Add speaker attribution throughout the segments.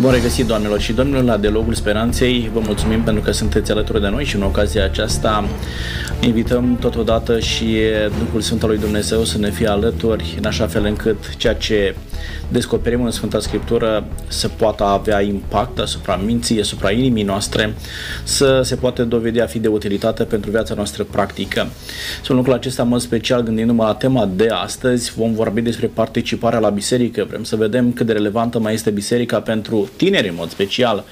Speaker 1: Bun regăsit, doamnelor și domnilor, la Dialogul Speranței. Vă mulțumim pentru că sunteți alături de noi și în ocazia aceasta invităm totodată și Duhul Sfânt al lui Dumnezeu să ne fie alături, în așa fel încât ceea ce descoperim în Sfânta Scriptură să poată avea impact asupra minții, asupra inimii noastre, să se poate dovedi a fi de utilitate pentru viața noastră practică. Sunt lucrul acesta, în mod special, gândindu-mă la tema de astăzi, vom vorbi despre participarea la biserică. Vrem să vedem cât de relevantă mai este biserica pentru tineri, în mod special,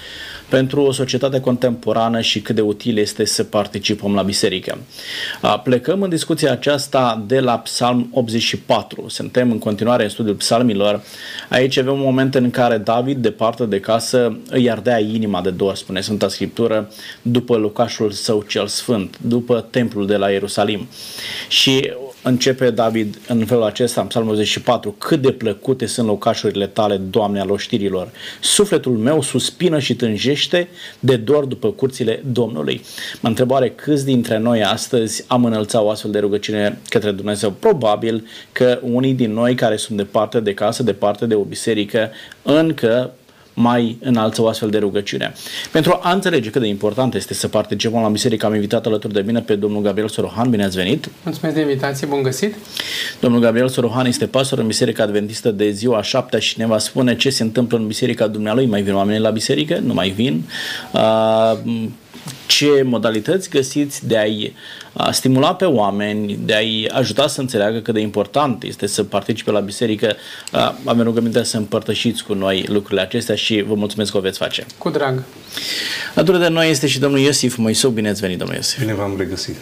Speaker 1: pentru o societate contemporană și cât de util este să participăm la biserică. Plecăm în discuția aceasta de la Psalm 84. Suntem în continuare în studiul psalmilor. Aici avem un moment în care David, departe de casă, îi ardea inima de dor, spune Sfânta Scriptură, după locașul său cel sfânt, după templul de la Ierusalim. Și începe David în felul acesta, în Psalmul 84, cât de plăcute sunt locașurile tale, Doamne, al oștirilor. Sufletul meu suspină și tânjește de dor după curțile Domnului. Mă întrebare câți dintre noi astăzi am înălțat o astfel de rugăciune către Dumnezeu. Probabil că unii din noi care sunt departe de casă, departe de o biserică, încă mai înalță o astfel de rugăciune. Pentru a înțelege cât de important este să participăm la biserică, am invitat alături de mine pe domnul Gabriel Sorohan. Bine ați venit!
Speaker 2: Mulțumesc de invitație, bun găsit!
Speaker 1: Domnul Gabriel Sorohan este pastor în Biserica Adventistă de ziua șaptea și ne va spune ce se întâmplă în Biserica Dumnealui. Mai vin oamenii la biserică? Nu mai vin? Uh, ce modalități găsiți de a-i stimula pe oameni, de a-i ajuta să înțeleagă cât de important este să participe la biserică. Avem rugămintea să împărtășiți cu noi lucrurile acestea și vă mulțumesc că o veți face.
Speaker 2: Cu drag.
Speaker 1: Alături de noi este și domnul Iosif Moisou. Bine ați venit, domnul Iosif.
Speaker 3: Bine v-am regăsit.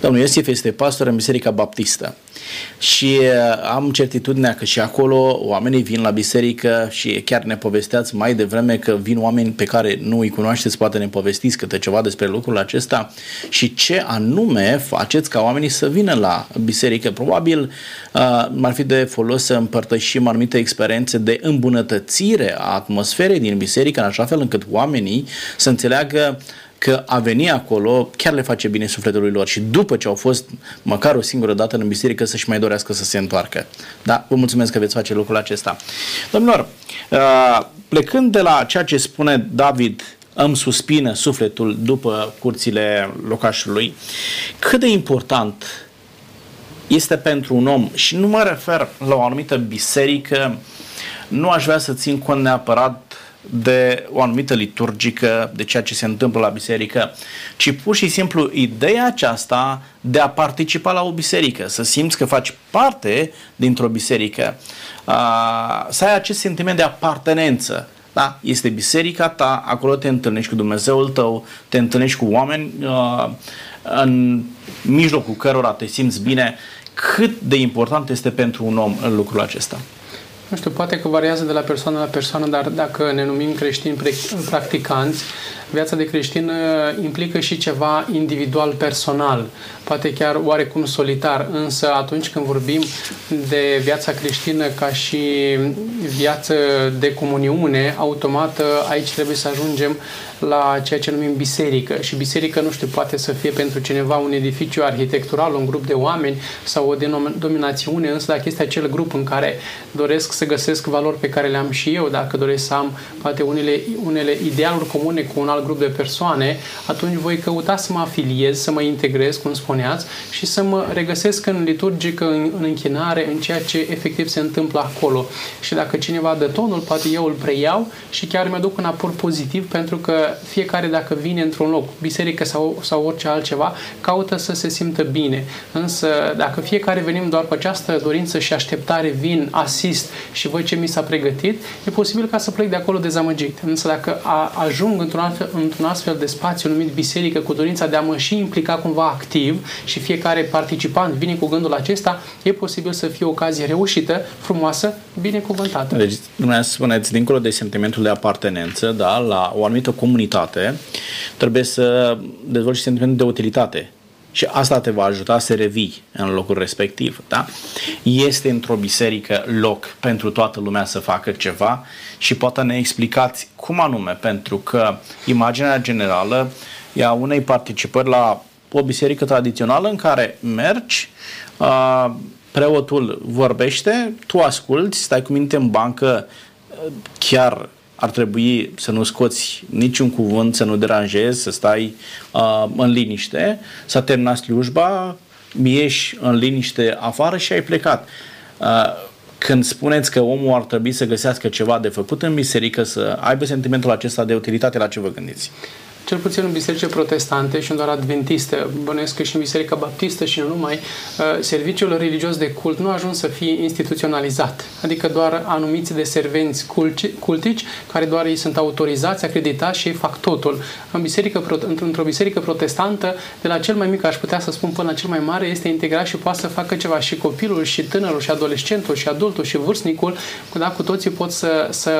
Speaker 1: Domnul Iosif este pastor în Biserica Baptistă și am certitudinea că și acolo oamenii vin la biserică și chiar ne povesteați mai devreme că vin oameni pe care nu îi cunoașteți, poate ne povestiți câte ceva despre lucrul acesta și ce anume faceți ca oamenii să vină la biserică. Probabil uh, ar fi de folos să împărtășim anumite experiențe de îmbunătățire a atmosferei din biserică, în așa fel încât oamenii să înțeleagă că a veni acolo chiar le face bine sufletului lor și după ce au fost măcar o singură dată în biserică să-și mai dorească să se întoarcă. Da, vă mulțumesc că veți face lucrul acesta. Domnilor, uh, plecând de la ceea ce spune David îmi suspină sufletul după curțile locașului. Cât de important este pentru un om, și nu mă refer la o anumită biserică, nu aș vrea să țin cont neapărat de o anumită liturgică, de ceea ce se întâmplă la biserică, ci pur și simplu ideea aceasta de a participa la o biserică, să simți că faci parte dintr-o biserică, să ai acest sentiment de apartenență, da? Este biserica ta, acolo te întâlnești cu Dumnezeul tău, te întâlnești cu oameni uh, în mijlocul cărora te simți bine. Cât de important este pentru un om lucrul acesta?
Speaker 2: Nu știu, poate că variază de la persoană la persoană, dar dacă ne numim creștini practicanți, viața de creștin uh, implică și ceva individual, personal, poate chiar oarecum solitar, însă atunci când vorbim de viața creștină ca și viață de comuniune, automat uh, aici trebuie să ajungem la ceea ce numim biserică. Și biserică, nu știu, poate să fie pentru cineva un edificiu arhitectural, un grup de oameni sau o denominațiune, însă dacă este acel grup în care doresc să găsesc valori pe care le am și eu, dacă doresc să am poate unele, unele idealuri comune cu un alt grup de persoane, atunci voi căuta să mă afiliez, să mă integrez, cum spuneați, și să mă regăsesc în liturgică, în, în închinare, în ceea ce efectiv se întâmplă acolo. Și dacă cineva dă tonul, poate eu îl preiau și chiar mi-aduc un aport pozitiv pentru că fiecare dacă vine într-un loc, biserică sau, sau orice altceva, caută să se simtă bine. Însă dacă fiecare venim doar cu această dorință și așteptare, vin, asist și văd ce mi s-a pregătit, e posibil ca să plec de acolo dezamăgit. Însă dacă a, ajung într-un astfel, într-un astfel de spațiu numit biserică cu dorința de a mă și implica cumva activ și fiecare participant vine cu gândul acesta, e posibil să fie o ocazie reușită, frumoasă, binecuvântată.
Speaker 1: Deci, dumneavoastră spuneți, dincolo de sentimentul de apartenență, da, la o anumită comunitate, trebuie să dezvolți sentimentul de utilitate. Și asta te va ajuta să revii în locul respectiv. Da? Este într-o biserică loc pentru toată lumea să facă ceva și poate ne explicați cum anume, pentru că imaginea generală e a unei participări la o biserică tradițională în care mergi, preotul vorbește, tu asculți, stai cu minte în bancă, chiar ar trebui să nu scoți niciun cuvânt, să nu deranjezi, să stai uh, în liniște, să terminat slujba, ieși în liniște afară și ai plecat. Uh, când spuneți că omul ar trebui să găsească ceva de făcut în biserică, să aibă sentimentul acesta de utilitate, la ce vă gândiți?
Speaker 2: Cel puțin în biserice protestante și în doar adventiste, bănuiesc că și în biserica baptistă și nu numai, uh, serviciul religios de cult nu a ajuns să fie instituționalizat. Adică doar anumiți de servenți cultici care doar ei sunt autorizați, acreditați și ei fac totul. În biserică, într-o biserică protestantă, de la cel mai mic, aș putea să spun până la cel mai mare, este integrat și poate să facă ceva și copilul, și tânărul, și adolescentul, și adultul, și vârstnicul, da, cu toții pot să, să,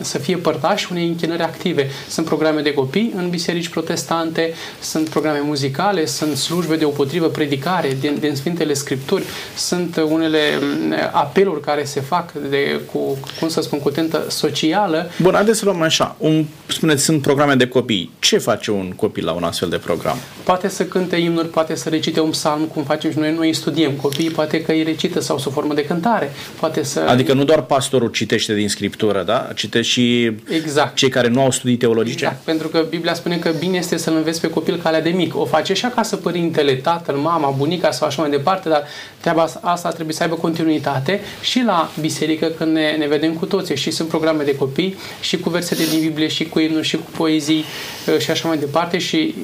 Speaker 2: să fie părtași unei închinări active. Sunt programe de copii în biserici protestante, sunt programe muzicale, sunt slujbe de potrivă predicare din, din Sfintele Scripturi, sunt unele mm, apeluri care se fac de, cu, cum să spun, cu tentă socială.
Speaker 1: Bun, haideți să luăm așa. Un, spuneți, sunt programe de copii. Ce face un copil la un astfel de program?
Speaker 2: Poate să cânte imnuri, poate să recite un psalm, cum facem și noi, noi studiem. Copiii poate că îi recită sau sub formă de cântare. Poate să...
Speaker 1: Adică nu doar pastorul citește din Scriptură, da? Citește și exact. cei care nu au studii teologice?
Speaker 2: Exact, pentru că Biblia spune că bine este să-l înveți pe copil calea de mic. O face și acasă părintele, tatăl, mama, bunica sau așa mai departe, dar treaba asta trebuie să aibă continuitate și la biserică când ne, ne vedem cu toții. Și sunt programe de copii și cu versete din Biblie și cu imnuri și cu poezii uh, și așa mai departe. Și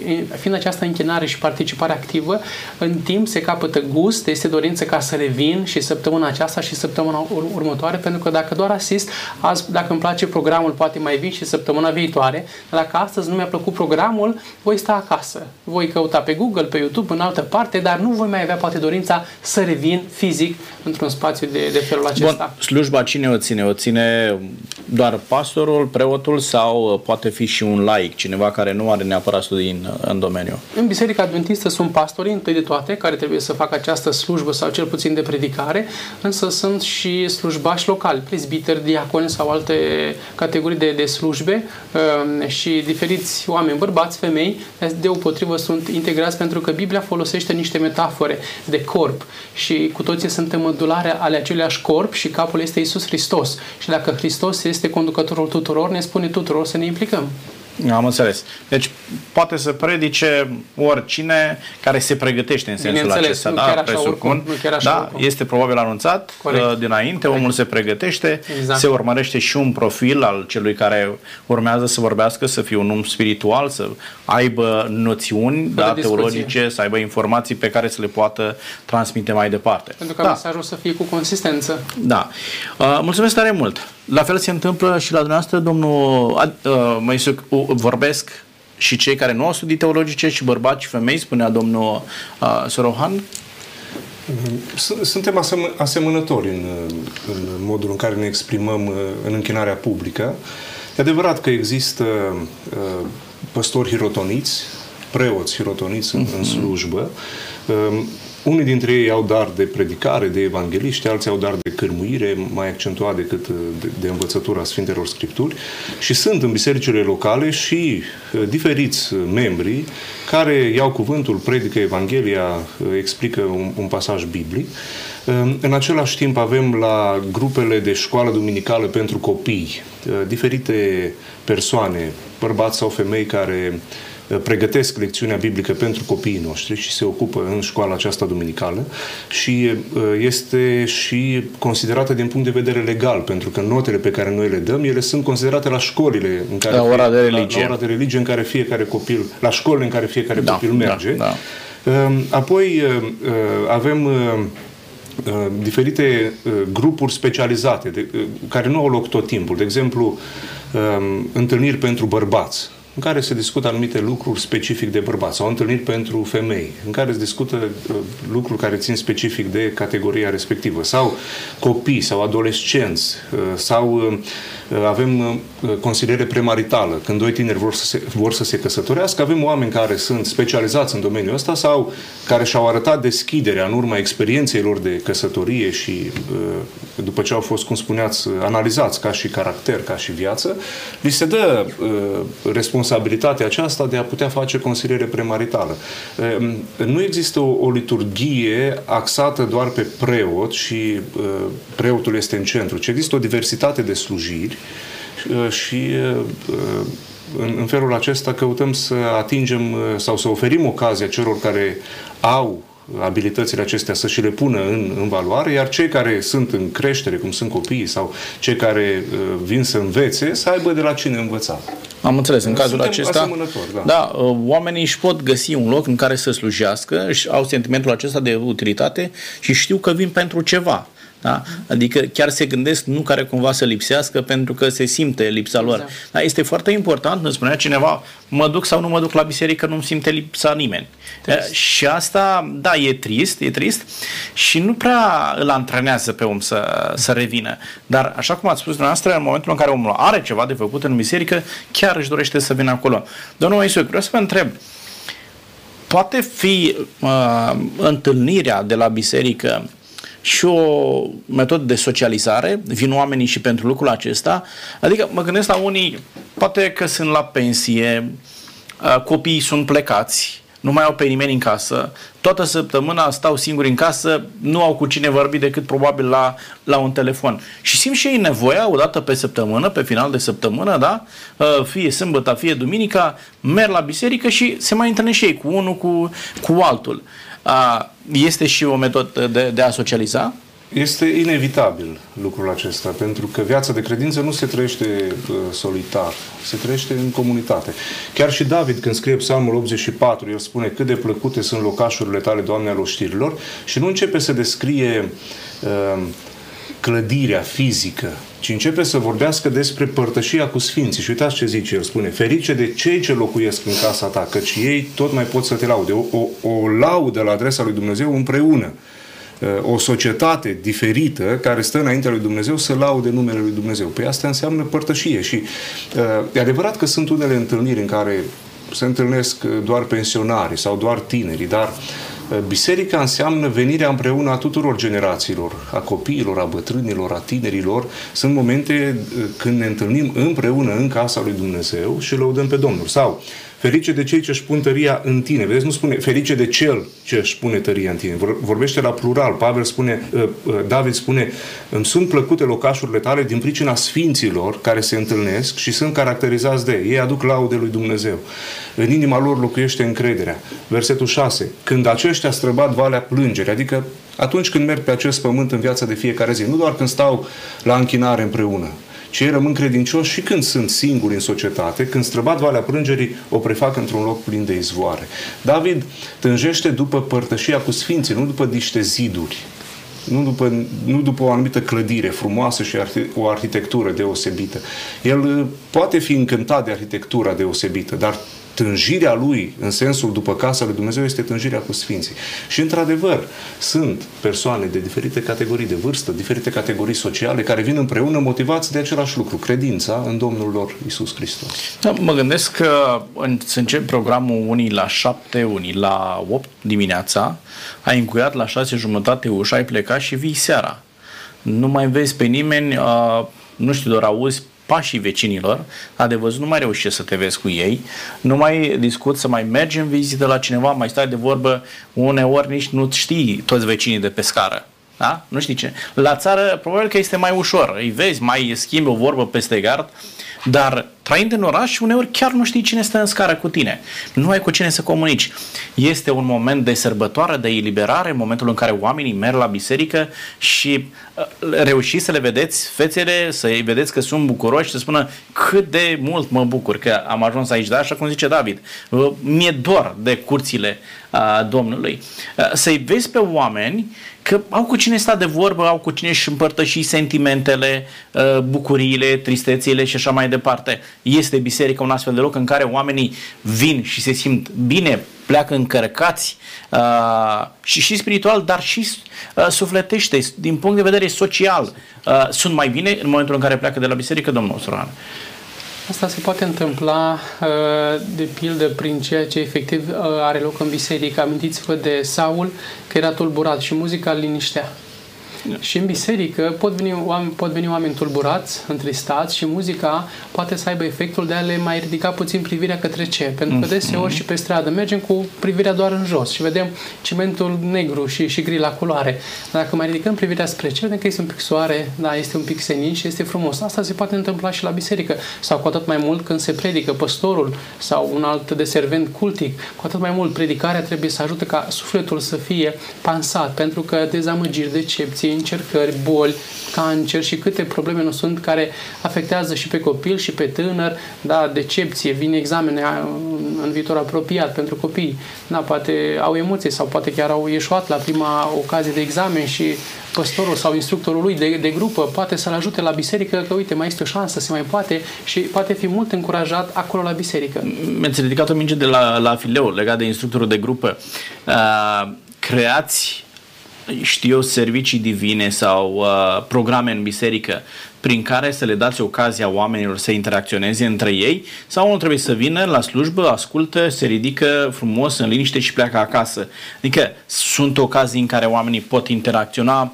Speaker 2: fiind această închinare și participare activă, în timp se capătă gust, este dorință ca să revin și săptămâna aceasta și săptămâna ur- următoare, pentru că dacă doar asist, azi, dacă îmi place programul, poate mai vin și săptămâna viitoare, dar dacă astăzi nu mi-a plăcut programul, voi sta acasă. Voi căuta pe Google, pe YouTube, în altă parte, dar nu voi mai avea poate dorința să revin fizic într-un spațiu de, de felul acesta.
Speaker 1: Bun, slujba cine o ține? O ține doar pastorul, preotul sau poate fi și un laic, cineva care nu are neapărat studii în, în domeniu?
Speaker 2: În Biserica Adventistă sunt pastorii, întâi de toate, care trebuie să facă această slujbă sau cel puțin de predicare, însă sunt și slujbași locali, prezbiteri, diaconi sau alte categorii de, de slujbe um, și diferiți oameni, bărbați, femei, deopotrivă sunt integrați pentru că Biblia folosește niște metafore de corp și cu toții suntem mădulare ale aceluiași corp și capul este Isus Hristos. Și dacă Hristos este conducătorul tuturor, ne spune tuturor să ne implicăm.
Speaker 1: Am înțeles. Deci poate să predice oricine care se pregătește în sensul acesta.
Speaker 2: Nu
Speaker 1: da,
Speaker 2: chiar așa, oricum, nu chiar așa
Speaker 1: da,
Speaker 2: oricum.
Speaker 1: este probabil anunțat Corect. Uh, dinainte, Corect. omul se pregătește, exact. se urmărește și un profil al celui care urmează să vorbească, să fie un om spiritual, să aibă noțiuni da, teologice, să aibă informații pe care să le poată transmite mai departe.
Speaker 2: Pentru ca
Speaker 1: da.
Speaker 2: mesajul să fie cu consistență.
Speaker 1: Da. Uh, mulțumesc tare mult! La fel se întâmplă și la dumneavoastră, domnul uh, Măisuc, vorbesc și cei care nu au studii teologice și bărbați și femei, spunea domnul uh, Sorohan?
Speaker 3: Suntem asemă- asemănători în, în modul în care ne exprimăm uh, în închinarea publică. E adevărat că există uh, păstori hirotoniți, preoți hirotoniți în, în mhm. slujbă. Uh, unii dintre ei au dar de predicare, de evangeliști, alții au dar de cârmuire, mai accentuat decât uh, de, de învățătura Sfintelor Scripturi și sunt în bisericile locale și uh, diferiți membri care iau cuvântul, predică Evanghelia, uh, explică un, un pasaj biblic. În același timp avem la grupele de școală duminicală pentru copii diferite persoane, bărbați sau femei care Uh, pregătesc lecțiunea biblică pentru copiii noștri și se ocupă în școala aceasta duminicală și uh, este și considerată din punct de vedere legal, pentru că notele pe care noi le dăm, ele sunt considerate la școlile în care
Speaker 1: la ora de religie,
Speaker 3: la, la ora de religie în care fiecare copil, la școlile în care fiecare da, copil da, merge.
Speaker 1: Da,
Speaker 3: da. Apoi uh, avem diferite grupuri specializate de, care nu au loc tot timpul. De exemplu, um, întâlniri pentru bărbați în care se discută anumite lucruri specific de bărbați. Sau întâlniri pentru femei, în care se discută uh, lucruri care țin specific de categoria respectivă, sau copii sau adolescenți, uh, sau uh, avem consiliere premaritală, când doi tineri vor să, se, vor să se căsătorească, avem oameni care sunt specializați în domeniul ăsta sau care și-au arătat deschiderea în urma experienței lor de căsătorie și după ce au fost, cum spuneați, analizați ca și caracter, ca și viață, li se dă responsabilitatea responsabilitatea aceasta de a putea face consiliere premaritală. Ehm, nu există o, o liturghie axată doar pe preot și preotul este în centru, ci există o diversitate de slujiri și în, în felul acesta căutăm să atingem sau să oferim ocazia celor care au abilitățile acestea să și le pună în, în valoare, iar cei care sunt în creștere, cum sunt copiii sau cei care uh, vin să învețe, să aibă de la cine învăța.
Speaker 1: Am înțeles, în cazul Suntem acesta, da. da, uh, oamenii își pot găsi un loc în care să slujească, și au sentimentul acesta de utilitate și știu că vin pentru ceva. Da? Adică chiar se gândesc nu care cumva să lipsească pentru că se simte lipsa lor. Exact. Da, este foarte important, îmi spunea cineva, mă duc sau nu mă duc la biserică, nu-mi simte lipsa nimeni. Trist. Și asta, da, e trist, e trist și nu prea îl antrenează pe om să, să revină. Dar, așa cum ați spus dumneavoastră, în momentul în care omul are ceva de făcut în biserică, chiar își dorește să vină acolo. Domnul Moisu, vreau să vă întreb, poate fi uh, întâlnirea de la biserică și o metodă de socializare, vin oamenii și pentru lucrul acesta. Adică mă gândesc la unii, poate că sunt la pensie, copiii sunt plecați, nu mai au pe nimeni în casă, toată săptămâna stau singuri în casă, nu au cu cine vorbi decât probabil la, la un telefon. Și simt și ei nevoia, o dată pe săptămână, pe final de săptămână, da? fie sâmbătă, fie duminica, merg la biserică și se mai întâlnesc și ei cu unul, cu, cu altul. Este și o metodă de, de a socializa?
Speaker 3: Este inevitabil lucrul acesta, pentru că viața de credință nu se trăiește uh, solitar, se trăiește în comunitate. Chiar și David, când scrie Psalmul 84, el spune cât de plăcute sunt locașurile tale, Doamne, al oștirilor, și nu începe să descrie uh, clădirea fizică, ci începe să vorbească despre părtășia cu Sfinții. Și uitați ce zice, el spune, ferice de cei ce locuiesc în casa ta, căci ei tot mai pot să te laude. O, o, o laudă la adresa lui Dumnezeu împreună. O societate diferită care stă înaintea lui Dumnezeu să laude numele lui Dumnezeu. Păi asta înseamnă părtășie și e adevărat că sunt unele întâlniri în care se întâlnesc doar pensionarii sau doar tinerii, dar Biserica înseamnă venirea împreună a tuturor generațiilor, a copiilor, a bătrânilor, a tinerilor. Sunt momente eh, când ne întâlnim împreună în casa lui Dumnezeu și lăudăm pe Domnul. Sau Ferice de cei ce își pun tăria în tine. Vedeți, nu spune ferice de cel ce își pune tăria în tine. Vorbește la plural. Pavel spune, uh, uh, David spune, îmi sunt plăcute locașurile tale din pricina sfinților care se întâlnesc și sunt caracterizați de ei aduc laude lui Dumnezeu. În inima lor locuiește încrederea. Versetul 6. Când aceștia străbat valea plângere, adică atunci când merg pe acest pământ în viața de fiecare zi, nu doar când stau la închinare împreună, ci ei rămân credincioși și când sunt singuri în societate, când străbat valea plângerii, o prefac într-un loc plin de izvoare. David tânjește după părtășia cu sfinții, nu după niște ziduri, nu după, nu după o anumită clădire frumoasă și o arhitectură deosebită. El uh, poate fi încântat de arhitectura deosebită, dar tânjirea lui, în sensul după casa lui Dumnezeu, este tânjirea cu Sfinții. Și, într-adevăr, sunt persoane de diferite categorii de vârstă, diferite categorii sociale, care vin împreună motivați de același lucru, credința în Domnul lor Isus Hristos.
Speaker 1: Da, mă gândesc că să încep programul unii la 7, unii la 8 dimineața, ai încuiat la 6 jumătate ușa, ai plecat și vii seara. Nu mai vezi pe nimeni, uh, nu știu, doar auzi pașii vecinilor, dar de văzut nu mai reușești să te vezi cu ei, nu mai discuți să mai mergi în vizită la cineva, mai stai de vorbă, uneori nici nu știi toți vecinii de pe scară. Da? Nu știi ce. La țară, probabil că este mai ușor. Îi vezi, mai schimbi o vorbă peste gard, dar trăind în oraș, uneori chiar nu știi cine stă în scară cu tine. Nu ai cu cine să comunici. Este un moment de sărbătoare, de eliberare, momentul în care oamenii merg la biserică și uh, reușiți să le vedeți fețele, să îi vedeți că sunt bucuroși, să spună cât de mult mă bucur că am ajuns aici, da? Așa cum zice David. Uh, mi-e dor de curțile uh, Domnului. Să-i vezi pe oameni că au cu cine sta de vorbă, au cu cine își împărtăși sentimentele, bucuriile, tristețile și așa mai departe. Este biserica un astfel de loc în care oamenii vin și se simt bine, pleacă încărcați uh, și, și spiritual, dar și uh, sufletește, din punct de vedere social. Uh, sunt mai bine în momentul în care pleacă de la biserică, domnul Soran.
Speaker 2: Asta se poate întâmpla uh, de pildă prin ceea ce efectiv uh, are loc în biserică. Amintiți-vă de Saul, că era tulburat și muzica îl liniștea. Și în biserică pot veni, oameni, pot veni oameni tulburați, întristați și muzica poate să aibă efectul de a le mai ridica puțin privirea către ce. Pentru că deseori și pe stradă mergem cu privirea doar în jos și vedem cimentul negru și, și gri la culoare. Dacă mai ridicăm privirea spre cer, vedem că este un pic soare, da, este un pic senin și este frumos. Asta se poate întâmpla și la biserică. Sau cu atât mai mult când se predică păstorul sau un alt deservent cultic, cu atât mai mult predicarea trebuie să ajute ca sufletul să fie pansat, pentru că dezamăgiri, decepții, încercări, boli, cancer și câte probleme nu sunt care afectează și pe copil și pe tânăr, da, decepție, vin examene în viitor apropiat pentru copii, da, poate au emoții sau poate chiar au ieșuat la prima ocazie de examen și păstorul sau instructorul lui de, de grupă poate să-l ajute la biserică că uite, mai este o șansă, se mai poate și poate fi mult încurajat acolo la biserică.
Speaker 1: Mi-ați ridicat o minge de la, la fileu legat de instructorul de grupă. Uh, creați știu eu, servicii divine sau uh, programe în biserică prin care să le dați ocazia oamenilor să interacționeze între ei sau unul trebuie să vină la slujbă, ascultă, se ridică frumos în liniște și pleacă acasă. Adică sunt ocazii în care oamenii pot interacționa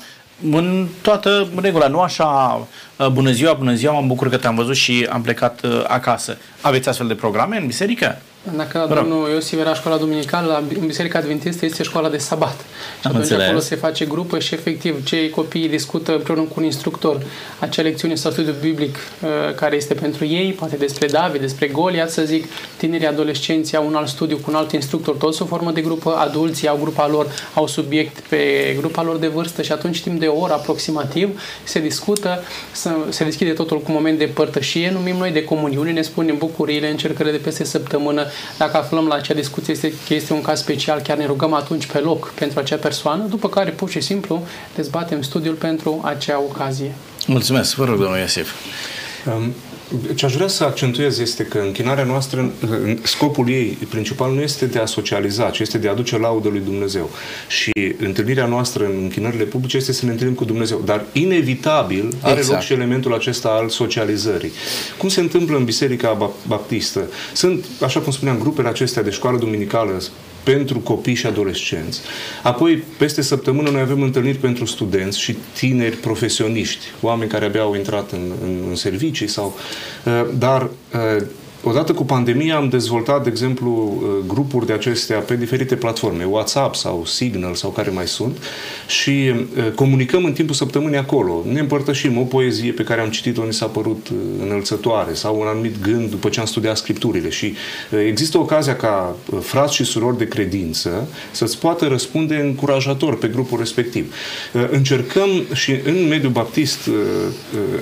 Speaker 1: în toată regula, nu așa uh, bună ziua, bună ziua, mă bucur că te-am văzut și am plecat uh, acasă. Aveți astfel de programe în biserică?
Speaker 2: Dacă la domnul Iosif era școala duminicală, la Biserica Adventistă este școala de sabat. Și Am atunci înțeles. acolo se face grupă și efectiv cei copii discută împreună cu un instructor acea lecțiune sau studiu biblic uh, care este pentru ei, poate despre David, despre Goliat, să zic, tinerii adolescenți au un alt studiu cu un alt instructor, toți sub formă de grupă, adulții au grupa lor, au subiect pe grupa lor de vârstă și atunci timp de o oră aproximativ se discută, se deschide totul cu un moment de părtășie, numim noi de comuniune, ne spunem bucuriile, încercările de peste săptămână, dacă aflăm la acea discuție este, că este un caz special, chiar ne rugăm atunci pe loc pentru acea persoană, după care pur și simplu dezbatem studiul pentru acea ocazie.
Speaker 1: Mulțumesc, vă rog, domnul Iosif.
Speaker 3: Um, ce aș vrea să accentuez este că închinarea noastră, scopul ei principal nu este de a socializa, ci este de a aduce laudă lui Dumnezeu. Și întâlnirea noastră în închinările publice este să ne întâlnim cu Dumnezeu. Dar inevitabil are exact. loc și elementul acesta al socializării. Cum se întâmplă în Biserica Baptistă? Sunt, așa cum spuneam, grupele acestea de școală duminicală pentru copii și adolescenți. Apoi, peste săptămână, noi avem întâlniri pentru studenți și tineri profesioniști, oameni care abia au intrat în, în, în servicii sau... Uh, dar uh, Odată cu pandemia am dezvoltat, de exemplu, uh, grupuri de acestea pe diferite platforme, WhatsApp sau Signal sau care mai sunt și uh, comunicăm în timpul săptămânii acolo. Ne împărtășim o poezie pe care am citit-o, ni s-a părut uh, înălțătoare sau un anumit gând după ce am studiat scripturile și există ocazia ca frați și surori de credință să-ți poată răspunde încurajator pe grupul respectiv. Încercăm și în mediul baptist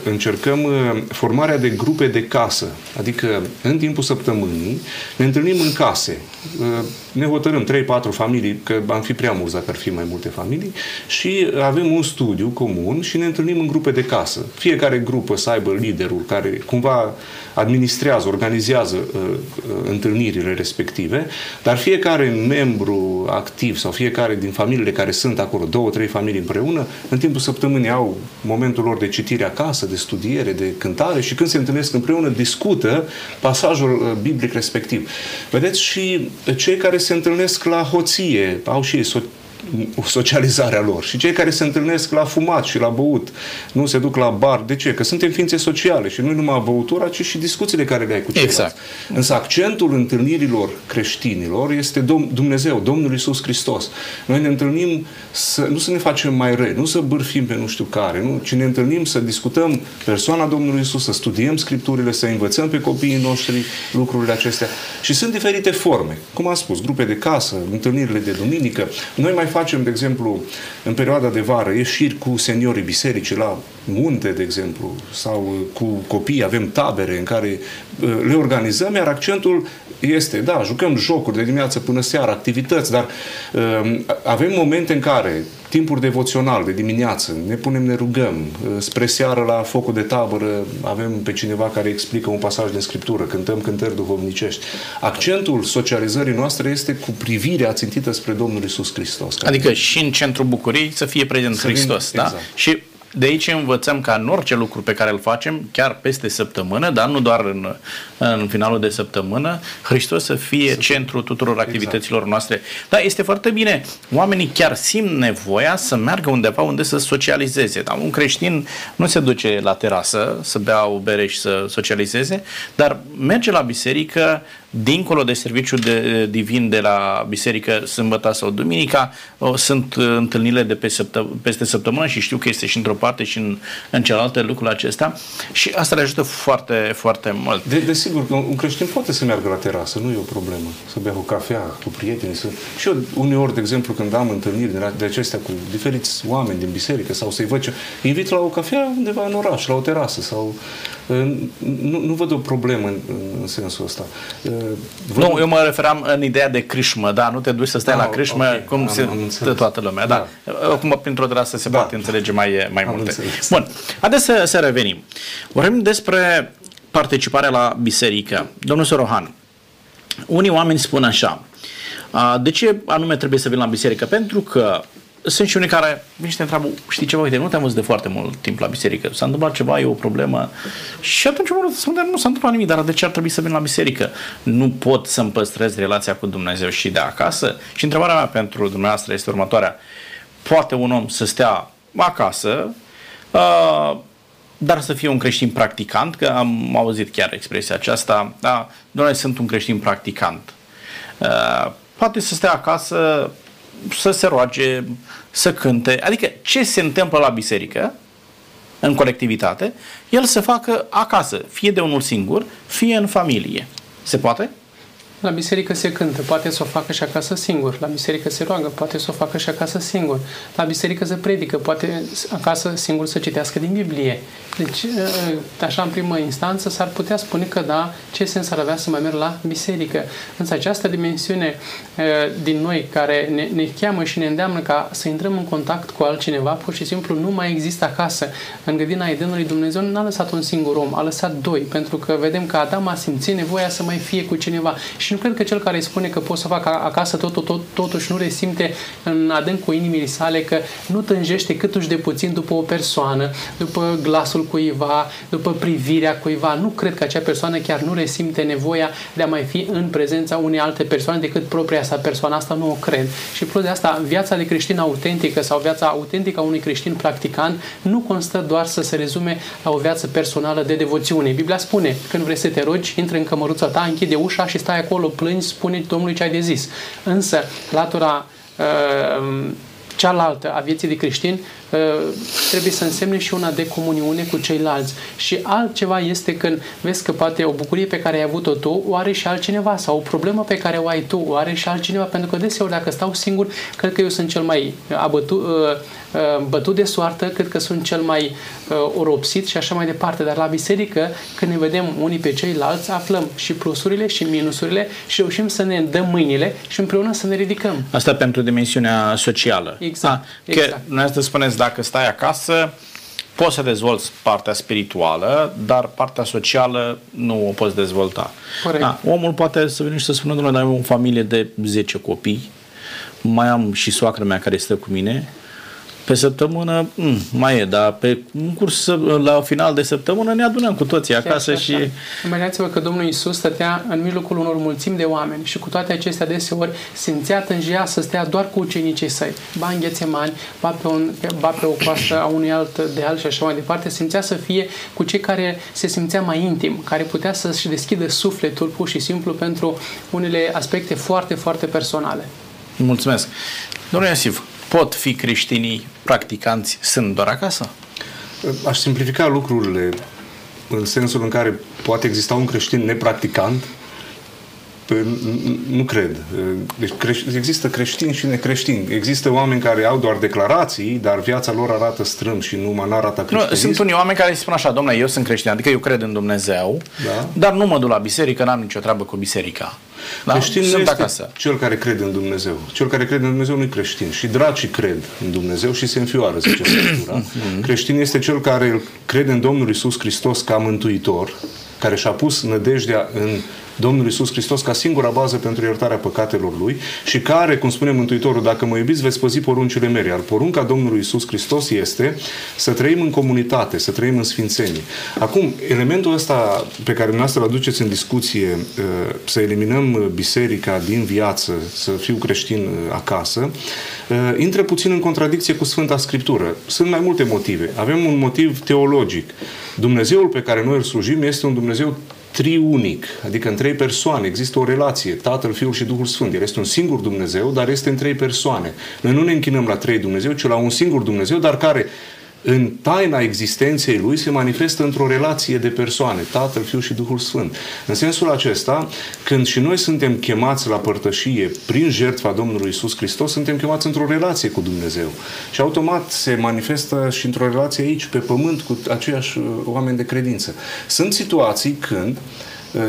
Speaker 3: încercăm formarea de grupe de casă, adică în timpul săptămânii ne întâlnim în case. Uh, ne hotărâm 3-4 familii, că am fi prea mulți dacă ar fi mai multe familii, și avem un studiu comun și ne întâlnim în grupe de casă. Fiecare grupă să aibă liderul care cumva administrează, organizează uh, uh, întâlnirile respective, dar fiecare membru activ sau fiecare din familiile care sunt acolo, două, trei familii împreună, în timpul săptămânii au momentul lor de citire acasă, de studiere, de cântare și când se întâlnesc împreună discută pasajul uh, biblic respectiv. Vedeți, și cei care se întâlnesc la hoție au și ei socializarea lor. Și cei care se întâlnesc la fumat și la băut, nu se duc la bar. De ce? Că suntem ființe sociale și nu numai băutura, ci și discuțiile care le ai cu ceilalți. Exact. Însă accentul întâlnirilor creștinilor este Dumnezeu, Domnul Isus Hristos. Noi ne întâlnim să, nu să ne facem mai răi, nu să bârfim pe nu știu care, nu, ci ne întâlnim să discutăm persoana Domnului Isus, să studiem Scripturile, să învățăm pe copiii noștri lucrurile acestea. Și sunt diferite forme. Cum am spus, grupe de casă, întâlnirile de duminică. Noi mai facem, de exemplu, în perioada de vară, ieșiri cu seniorii bisericii la munte, de exemplu, sau cu copii, avem tabere în care uh, le organizăm, iar accentul este, da, jucăm jocuri de dimineață până seara, activități, dar uh, avem momente în care timpuri devoțional de dimineață, ne punem, ne rugăm, uh, spre seară la focul de tabără avem pe cineva care explică un pasaj din Scriptură, cântăm cântări duhovnicești. Accentul socializării noastre este cu privirea țintită spre Domnul Isus Hristos.
Speaker 1: Adică și în centrul bucuriei să fie prezent să Hristos, vin, da? Exact. Și de aici învățăm ca în orice lucru pe care îl facem, chiar peste săptămână, dar nu doar în, în finalul de săptămână, Hristos să fie să centrul tuturor exact. activităților exact. noastre. Dar este foarte bine. Oamenii chiar simt nevoia să meargă undeva unde să socializeze. Dar un creștin nu se duce la terasă să bea o bere și să socializeze, dar merge la biserică, dincolo de serviciul de, divin de la biserică sâmbătă sau duminica, sunt întâlnirile de pe săptă, peste săptămână și știu că este și într-o parte și în, în celelalte lucrul acesta și asta le ajută foarte, foarte mult.
Speaker 3: De, desigur că un creștin poate să meargă la terasă, nu e o problemă, să bea o cafea cu prietenii. Să... Și eu uneori, de exemplu, când am întâlniri de, de acestea cu diferiți oameni din biserică sau să-i văd ce, invit la o cafea undeva în oraș, la o terasă sau nu, nu văd o problemă în, în sensul ăsta.
Speaker 1: Văd... Nu, eu mă referam în ideea de crișmă, da, nu te duci să stai ah, la crișmă okay. cum am, se am dă toată lumea, da. da. Acum, printr-o drasă se da. poate înțelege mai, mai multe. Înțeles. Bun, haideți să, să revenim. Vorbim despre participarea la biserică. Domnul Sorohan, unii oameni spun așa, de ce anume trebuie să vin la biserică? Pentru că sunt și unii care vin și te întreabă, știi ceva, uite, nu te-am văzut de foarte mult timp la biserică, s-a întâmplat ceva, e o problemă și atunci mă spun, nu s-a întâmplat nimic, dar de ce ar trebui să vin la biserică? Nu pot să-mi păstrez relația cu Dumnezeu și de acasă? Și întrebarea mea pentru dumneavoastră este următoarea. Poate un om să stea acasă, uh, dar să fie un creștin practicant, că am auzit chiar expresia aceasta, da, doamne, sunt un creștin practicant. Uh, poate să stea acasă să se roage, să cânte. Adică ce se întâmplă la biserică, în colectivitate, el să facă acasă, fie de unul singur, fie în familie. Se poate?
Speaker 2: La biserică se cântă, poate să o facă și acasă singur. La biserică se roagă, poate să o facă și acasă singur. La biserică se predică, poate acasă singur să citească din Biblie. Deci, ă, ă, așa în primă instanță, s-ar putea spune că da, ce sens ar avea să mai merg la biserică. Însă această dimensiune ă, din noi care ne, ne cheamă și ne îndeamnă ca să intrăm în contact cu altcineva, pur și simplu nu mai există acasă. În grădina Edenului Dumnezeu nu a lăsat un singur om, a lăsat doi, pentru că vedem că Adam a simțit nevoia să mai fie cu cineva. Și nu cred că cel care spune că poți să facă acasă tot, tot, totuși nu resimte în adâncul inimii sale că nu tânjește câtuși de puțin după o persoană, după glasul cuiva, după privirea cuiva. Nu cred că acea persoană chiar nu resimte nevoia de a mai fi în prezența unei alte persoane decât propria sa persoană. Asta nu o cred. Și plus de asta, viața de creștin autentică sau viața autentică a unui creștin practicant nu constă doar să se rezume la o viață personală de devoțiune. Biblia spune, când vrei să te rogi, intră în cămăruța ta, închide ușa și stai acolo, plângi, spune Domnului ce ai de zis. Însă, latura uh, cealaltă a vieții de creștin uh, trebuie să însemne și una de comuniune cu ceilalți. Și altceva este când vezi că poate o bucurie pe care ai avut-o tu o are și altcineva sau o problemă pe care o ai tu o are și altcineva. Pentru că deseori dacă stau singur, cred că eu sunt cel mai abătut, uh, uh, bătut de soartă, cred că sunt cel mai oropsit și așa mai departe. Dar la biserică, când ne vedem unii pe ceilalți, aflăm și plusurile și minusurile și reușim să ne dăm mâinile și împreună să ne ridicăm.
Speaker 1: Asta pentru dimensiunea socială.
Speaker 2: Exact.
Speaker 1: A, că exact. Exact. spuneți, dacă stai acasă, poți să dezvolți partea spirituală, dar partea socială nu o poți dezvolta.
Speaker 2: Corect. A,
Speaker 1: omul poate să vină și să spună, domnule, am o familie de 10 copii, mai am și soacră mea care stă cu mine, pe săptămână mm, mai e, dar pe în curs, la final de săptămână ne adunăm cu toții acasă Chiar și...
Speaker 2: Imaginați-vă că Domnul Isus stătea în mijlocul unor mulțimi de oameni și cu toate acestea deseori simțea tânjia să stea doar cu ucenicii săi. Ba în ghețemani, ba pe, un, ba pe o coastă a unui alt deal și așa mai departe. Simțea să fie cu cei care se simțea mai intim, care putea să-și deschidă sufletul pur și simplu pentru unele aspecte foarte, foarte personale.
Speaker 1: Mulțumesc. Domnule Iosif, pot fi creștinii practicanți sunt doar acasă?
Speaker 3: Aș simplifica lucrurile în sensul în care poate exista un creștin nepracticant nu cred. Deci există creștini și necreștini. Există oameni care au doar declarații, dar viața lor arată strâmb și nu mă arată creștinism.
Speaker 1: Nu, sunt unii oameni care spun așa, domnule, eu sunt creștin, adică eu cred în Dumnezeu, da. dar nu mă duc la biserică, n-am nicio treabă cu biserica.
Speaker 3: Da? Creștin nu este acasă. cel care crede în Dumnezeu. Cel care crede în Dumnezeu nu e creștin. Și dracii cred în Dumnezeu și se înfioară, zice Scriptura. Mhm. creștin este cel care crede în Domnul Isus Hristos ca mântuitor, care și-a pus nădejdea în Domnul Isus Hristos ca singura bază pentru iertarea păcatelor Lui și care, cum spune Mântuitorul, dacă mă iubiți, veți păzi poruncile mele. Iar porunca Domnului Isus Hristos este să trăim în comunitate, să trăim în sfințenie. Acum, elementul ăsta pe care dumneavoastră îl aduceți în discuție, uh, să eliminăm biserica din viață, să fiu creștin uh, acasă, uh, intră puțin în contradicție cu Sfânta Scriptură. Sunt mai multe motive. Avem un motiv teologic. Dumnezeul pe care noi îl slujim este un Dumnezeu triunic, adică în trei persoane, există o relație, Tatăl, Fiul și Duhul Sfânt. El este un singur Dumnezeu, dar este în trei persoane. Noi nu ne închinăm la trei Dumnezeu, ci la un singur Dumnezeu, dar care în taina existenței lui se manifestă într-o relație de persoane, Tatăl, Fiul și Duhul Sfânt. În sensul acesta, când și noi suntem chemați la părtășie prin jertfa Domnului Isus Hristos, suntem chemați într-o relație cu Dumnezeu. Și automat se manifestă și într-o relație aici, pe pământ, cu aceiași uh, oameni de credință. Sunt situații când uh,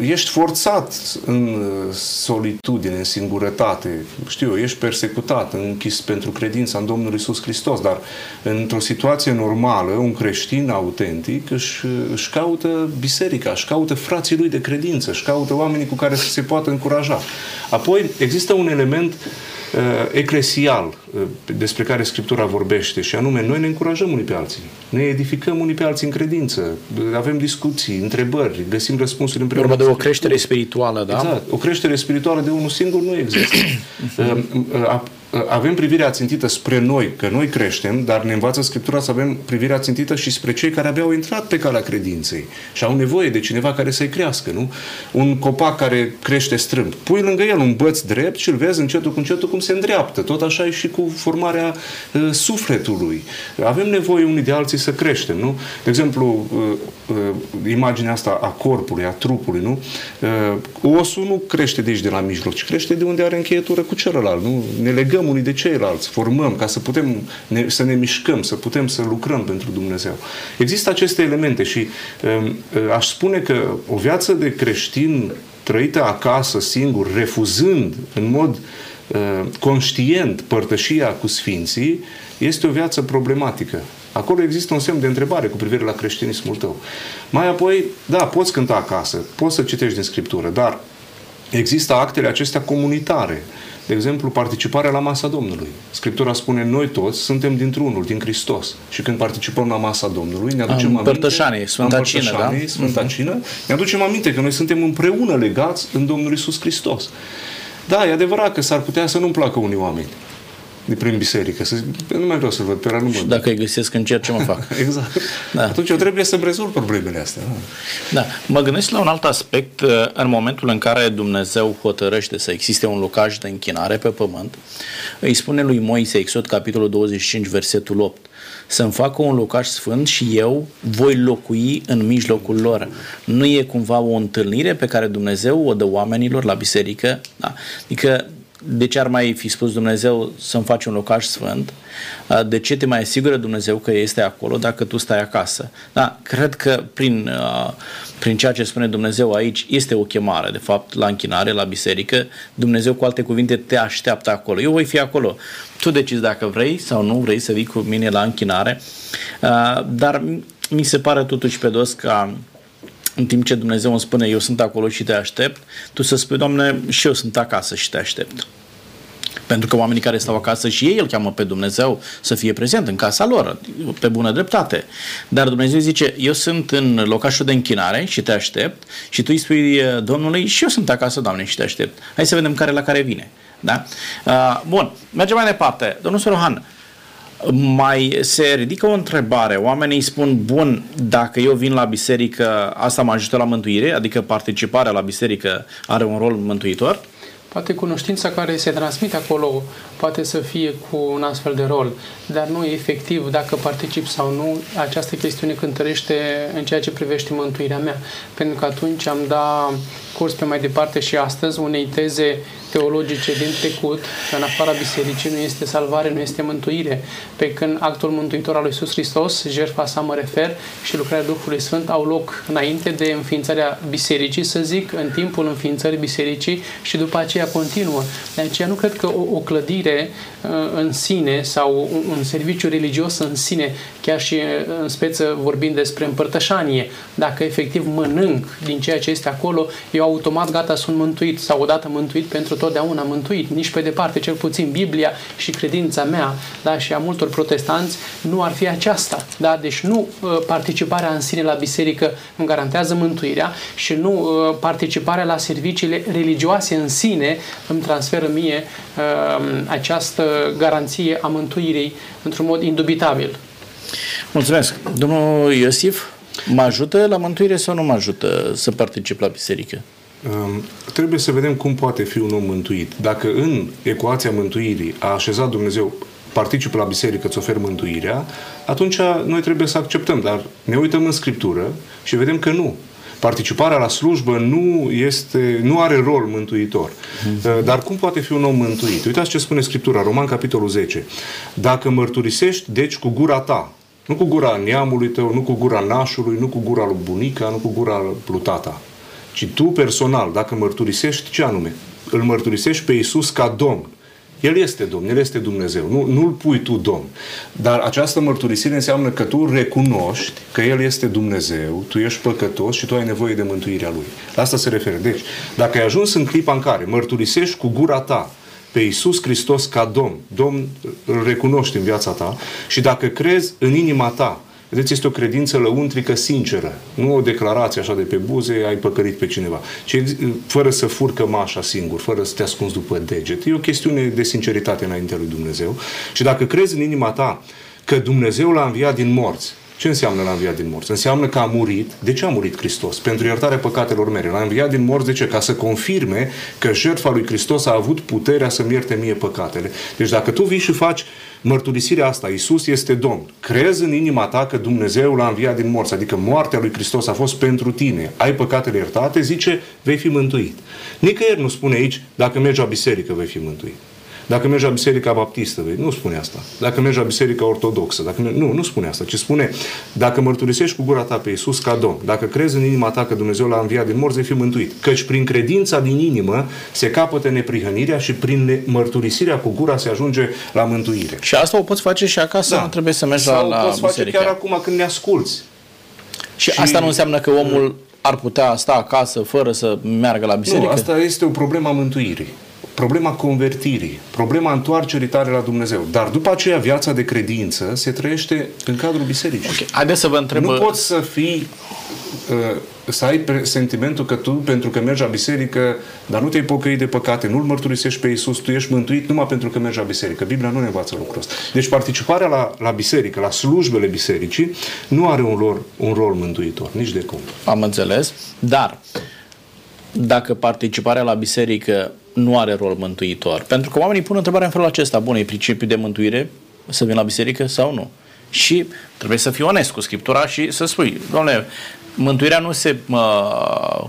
Speaker 3: ești forțat în uh, solitudine, în singurătate, știu eu, ești persecutat, închis pentru credința în Domnul Isus Hristos, dar într-o situație normală, un creștin autentic își, își caută biserica, își caută frații lui de credință, își caută oamenii cu care să se poată încuraja. Apoi, există un element uh, Uh, eclesial uh, despre care Scriptura vorbește și anume noi ne încurajăm unii pe alții, ne edificăm unii pe alții în credință, avem discuții, întrebări, găsim răspunsuri împreună.
Speaker 1: Vorba de o creștere spirituală, da?
Speaker 3: Exact. O creștere spirituală de unul singur nu există. Uh, avem privirea țintită spre noi, că noi creștem, dar ne învață Scriptura să avem privirea țintită și spre cei care abia au intrat pe calea credinței și au nevoie de cineva care să-i crească, nu? Un copac care crește strâmb. Pui lângă el un băț drept și îl vezi încetul cu încetul cum se îndreaptă. Tot așa e și cu formarea uh, sufletului. Avem nevoie unii de alții să creștem, nu? De exemplu, uh, uh, imaginea asta a corpului, a trupului, nu? Uh, osul nu crește de aici de la mijloc, ci crește de unde are încheietură cu celălalt, nu? Ne legăm legăm unii de ceilalți, formăm ca să putem ne, să ne mișcăm, să putem să lucrăm pentru Dumnezeu. Există aceste elemente și um, uh, aș spune că o viață de creștin trăită acasă, singur, refuzând în mod uh, conștient părtășia cu Sfinții, este o viață problematică. Acolo există un semn de întrebare cu privire la creștinismul tău. Mai apoi, da, poți cânta acasă, poți să citești din Scriptură, dar există actele acestea comunitare. De exemplu, participarea la masa Domnului. Scriptura spune, noi toți suntem dintr-unul, din Hristos. Și când participăm la masa Domnului, ne aducem aminte...
Speaker 1: Sfânta Cină, da?
Speaker 3: Sfânta uh-huh. Cină, ne aducem aminte că noi suntem împreună legați în Domnul Isus Hristos. Da, e adevărat că s-ar putea să nu-mi placă unii oameni de prin biserică. Să zic, nu mai vreau să-l văd pe ăla, nu mă...
Speaker 1: Dacă îi găsesc în cer, ce mă fac?
Speaker 3: exact. Da. Atunci eu trebuie să-mi rezolv problemele astea.
Speaker 1: Da. da. Mă gândesc la un alt aspect. Uh, în momentul în care Dumnezeu hotărăște să existe un locaj de închinare pe pământ, îi spune lui Moise, Exod, capitolul 25, versetul 8, să-mi facă un locaș sfânt și eu voi locui în mijlocul lor. Nu e cumva o întâlnire pe care Dumnezeu o dă oamenilor la biserică? Da. Adică de ce ar mai fi spus Dumnezeu să-mi faci un locaș sfânt? De ce te mai asigură Dumnezeu că este acolo dacă tu stai acasă? Da, cred că prin, prin ceea ce spune Dumnezeu aici este o chemare, de fapt, la închinare, la biserică. Dumnezeu, cu alte cuvinte, te așteaptă acolo. Eu voi fi acolo. Tu decizi dacă vrei sau nu vrei să vii cu mine la închinare. Dar mi se pare totuși pe dos ca în timp ce Dumnezeu îmi spune eu sunt acolo și te aștept, tu să spui, Doamne, și eu sunt acasă și te aștept. Pentru că oamenii care stau acasă și ei îl cheamă pe Dumnezeu să fie prezent în casa lor, pe bună dreptate. Dar Dumnezeu zice, eu sunt în locașul de închinare și te aștept și tu îi spui Domnului și eu sunt acasă, Doamne, și te aștept. Hai să vedem care la care vine. Da? Uh, bun, mergem mai departe. Domnul Sorohan, mai se ridică o întrebare. Oamenii spun, bun, dacă eu vin la biserică, asta mă ajută la mântuire, adică participarea la biserică are un rol mântuitor?
Speaker 2: Poate cunoștința care se transmite acolo poate să fie cu un astfel de rol, dar nu efectiv dacă particip sau nu, această chestiune cântărește în ceea ce privește mântuirea mea. Pentru că atunci am da curs pe mai departe și astăzi unei teze teologice din trecut că în afara bisericii nu este salvare, nu este mântuire. Pe când actul mântuitor al lui Iisus Hristos, jertfa sa mă refer, și lucrarea Duhului Sfânt au loc înainte de înființarea bisericii, să zic, în timpul înființării bisericii și după aceea continuă. De aceea nu cred că o, o clădire uh, în sine sau un, un serviciu religios în sine, chiar și uh, în speță vorbind despre împărtășanie, dacă efectiv mănânc din ceea ce este acolo, eu automat gata sunt mântuit sau odată mântuit pentru totdeauna mântuit. Nici pe departe, cel puțin Biblia și credința mea da, și a multor protestanți nu ar fi aceasta. Da? Deci nu uh, participarea în sine la biserică îmi garantează mântuirea și nu uh, participarea la serviciile religioase în sine îmi transferă mie uh, această garanție a mântuirii într-un mod indubitabil.
Speaker 1: Mulțumesc. Domnul Iosif, mă ajută la mântuire sau nu mă ajută să particip la biserică?
Speaker 3: Um, trebuie să vedem cum poate fi un om mântuit. Dacă în ecuația mântuirii a așezat Dumnezeu participă la biserică, îți ofer mântuirea, atunci noi trebuie să acceptăm. Dar ne uităm în Scriptură și vedem că nu. Participarea la slujbă nu, este, nu are rol mântuitor. Mm-hmm. Dar cum poate fi un om mântuit? Uitați ce spune Scriptura, Roman capitolul 10. Dacă mărturisești, deci cu gura ta, nu cu gura neamului tău, nu cu gura nașului, nu cu gura lui bunica, nu cu gura lui tata, ci tu personal, dacă mărturisești, ce anume? Îl mărturisești pe Iisus ca Domn. El este Domn, El este Dumnezeu. Nu, nu-L pui tu Domn. Dar această mărturisire înseamnă că tu recunoști că El este Dumnezeu, tu ești păcătos și tu ai nevoie de mântuirea Lui. La asta se referă. Deci, dacă ai ajuns în clipa în care mărturisești cu gura ta pe Iisus Hristos ca Domn, Domn îl recunoști în viața ta și dacă crezi în inima ta Vedeți, este o credință lăuntrică sinceră, nu o declarație așa de pe buze, ai păcărit pe cineva, ci fără să furcă mașa singur, fără să te ascunzi după deget. E o chestiune de sinceritate înaintea lui Dumnezeu. Și dacă crezi în inima ta că Dumnezeu l-a înviat din morți, ce înseamnă l-a înviat din morți? Înseamnă că a murit. De ce a murit Hristos? Pentru iertarea păcatelor mele. L-a înviat din morți de ce? Ca să confirme că jertfa lui Hristos a avut puterea să-mi ierte mie păcatele. Deci dacă tu vii și faci mărturisirea asta, Isus este Domn, crezi în inima ta că Dumnezeu l-a înviat din morți, adică moartea lui Hristos a fost pentru tine, ai păcatele iertate, zice, vei fi mântuit. Nicăieri nu spune aici, dacă mergi la biserică, vei fi mântuit. Dacă mergi la Biserica Baptistă, vei, nu spune asta. Dacă mergi la Biserica Ortodoxă, dacă mergi, nu, nu spune asta, ci spune dacă mărturisești cu gura ta pe Iisus ca Domn, dacă crezi în inima ta că Dumnezeu l-a înviat din morți, vei fi mântuit. Căci prin credința din inimă se capătă neprihănirea și prin mărturisirea cu gura se ajunge la mântuire.
Speaker 1: Și asta o poți face și acasă, da. nu trebuie să mergi Sau la, la
Speaker 3: poți face chiar acum când ne asculți.
Speaker 1: Și, și asta nu înseamnă că omul ar putea sta acasă fără să meargă la biserică? Nu,
Speaker 3: asta este o problemă a mântuirii problema convertirii, problema întoarcerii tare la Dumnezeu. Dar după aceea viața de credință se trăiește în cadrul bisericii. Okay.
Speaker 1: Haideți să vă întreb...
Speaker 3: Nu poți să fii uh, să ai sentimentul că tu, pentru că mergi la biserică, dar nu te-ai pocăit de păcate, nu-L mărturisești pe Iisus, tu ești mântuit numai pentru că mergi la biserică. Biblia nu ne învață lucrul ăsta. Deci participarea la, la biserică, la slujbele bisericii, nu are un rol, un rol mântuitor, nici de cum.
Speaker 1: Am înțeles, dar dacă participarea la biserică nu are rol mântuitor. Pentru că oamenii pun întrebarea în felul acesta, bun, e principiul de mântuire să vin la biserică sau nu? Și trebuie să fii onest cu Scriptura și să spui, domnule, mântuirea nu se uh,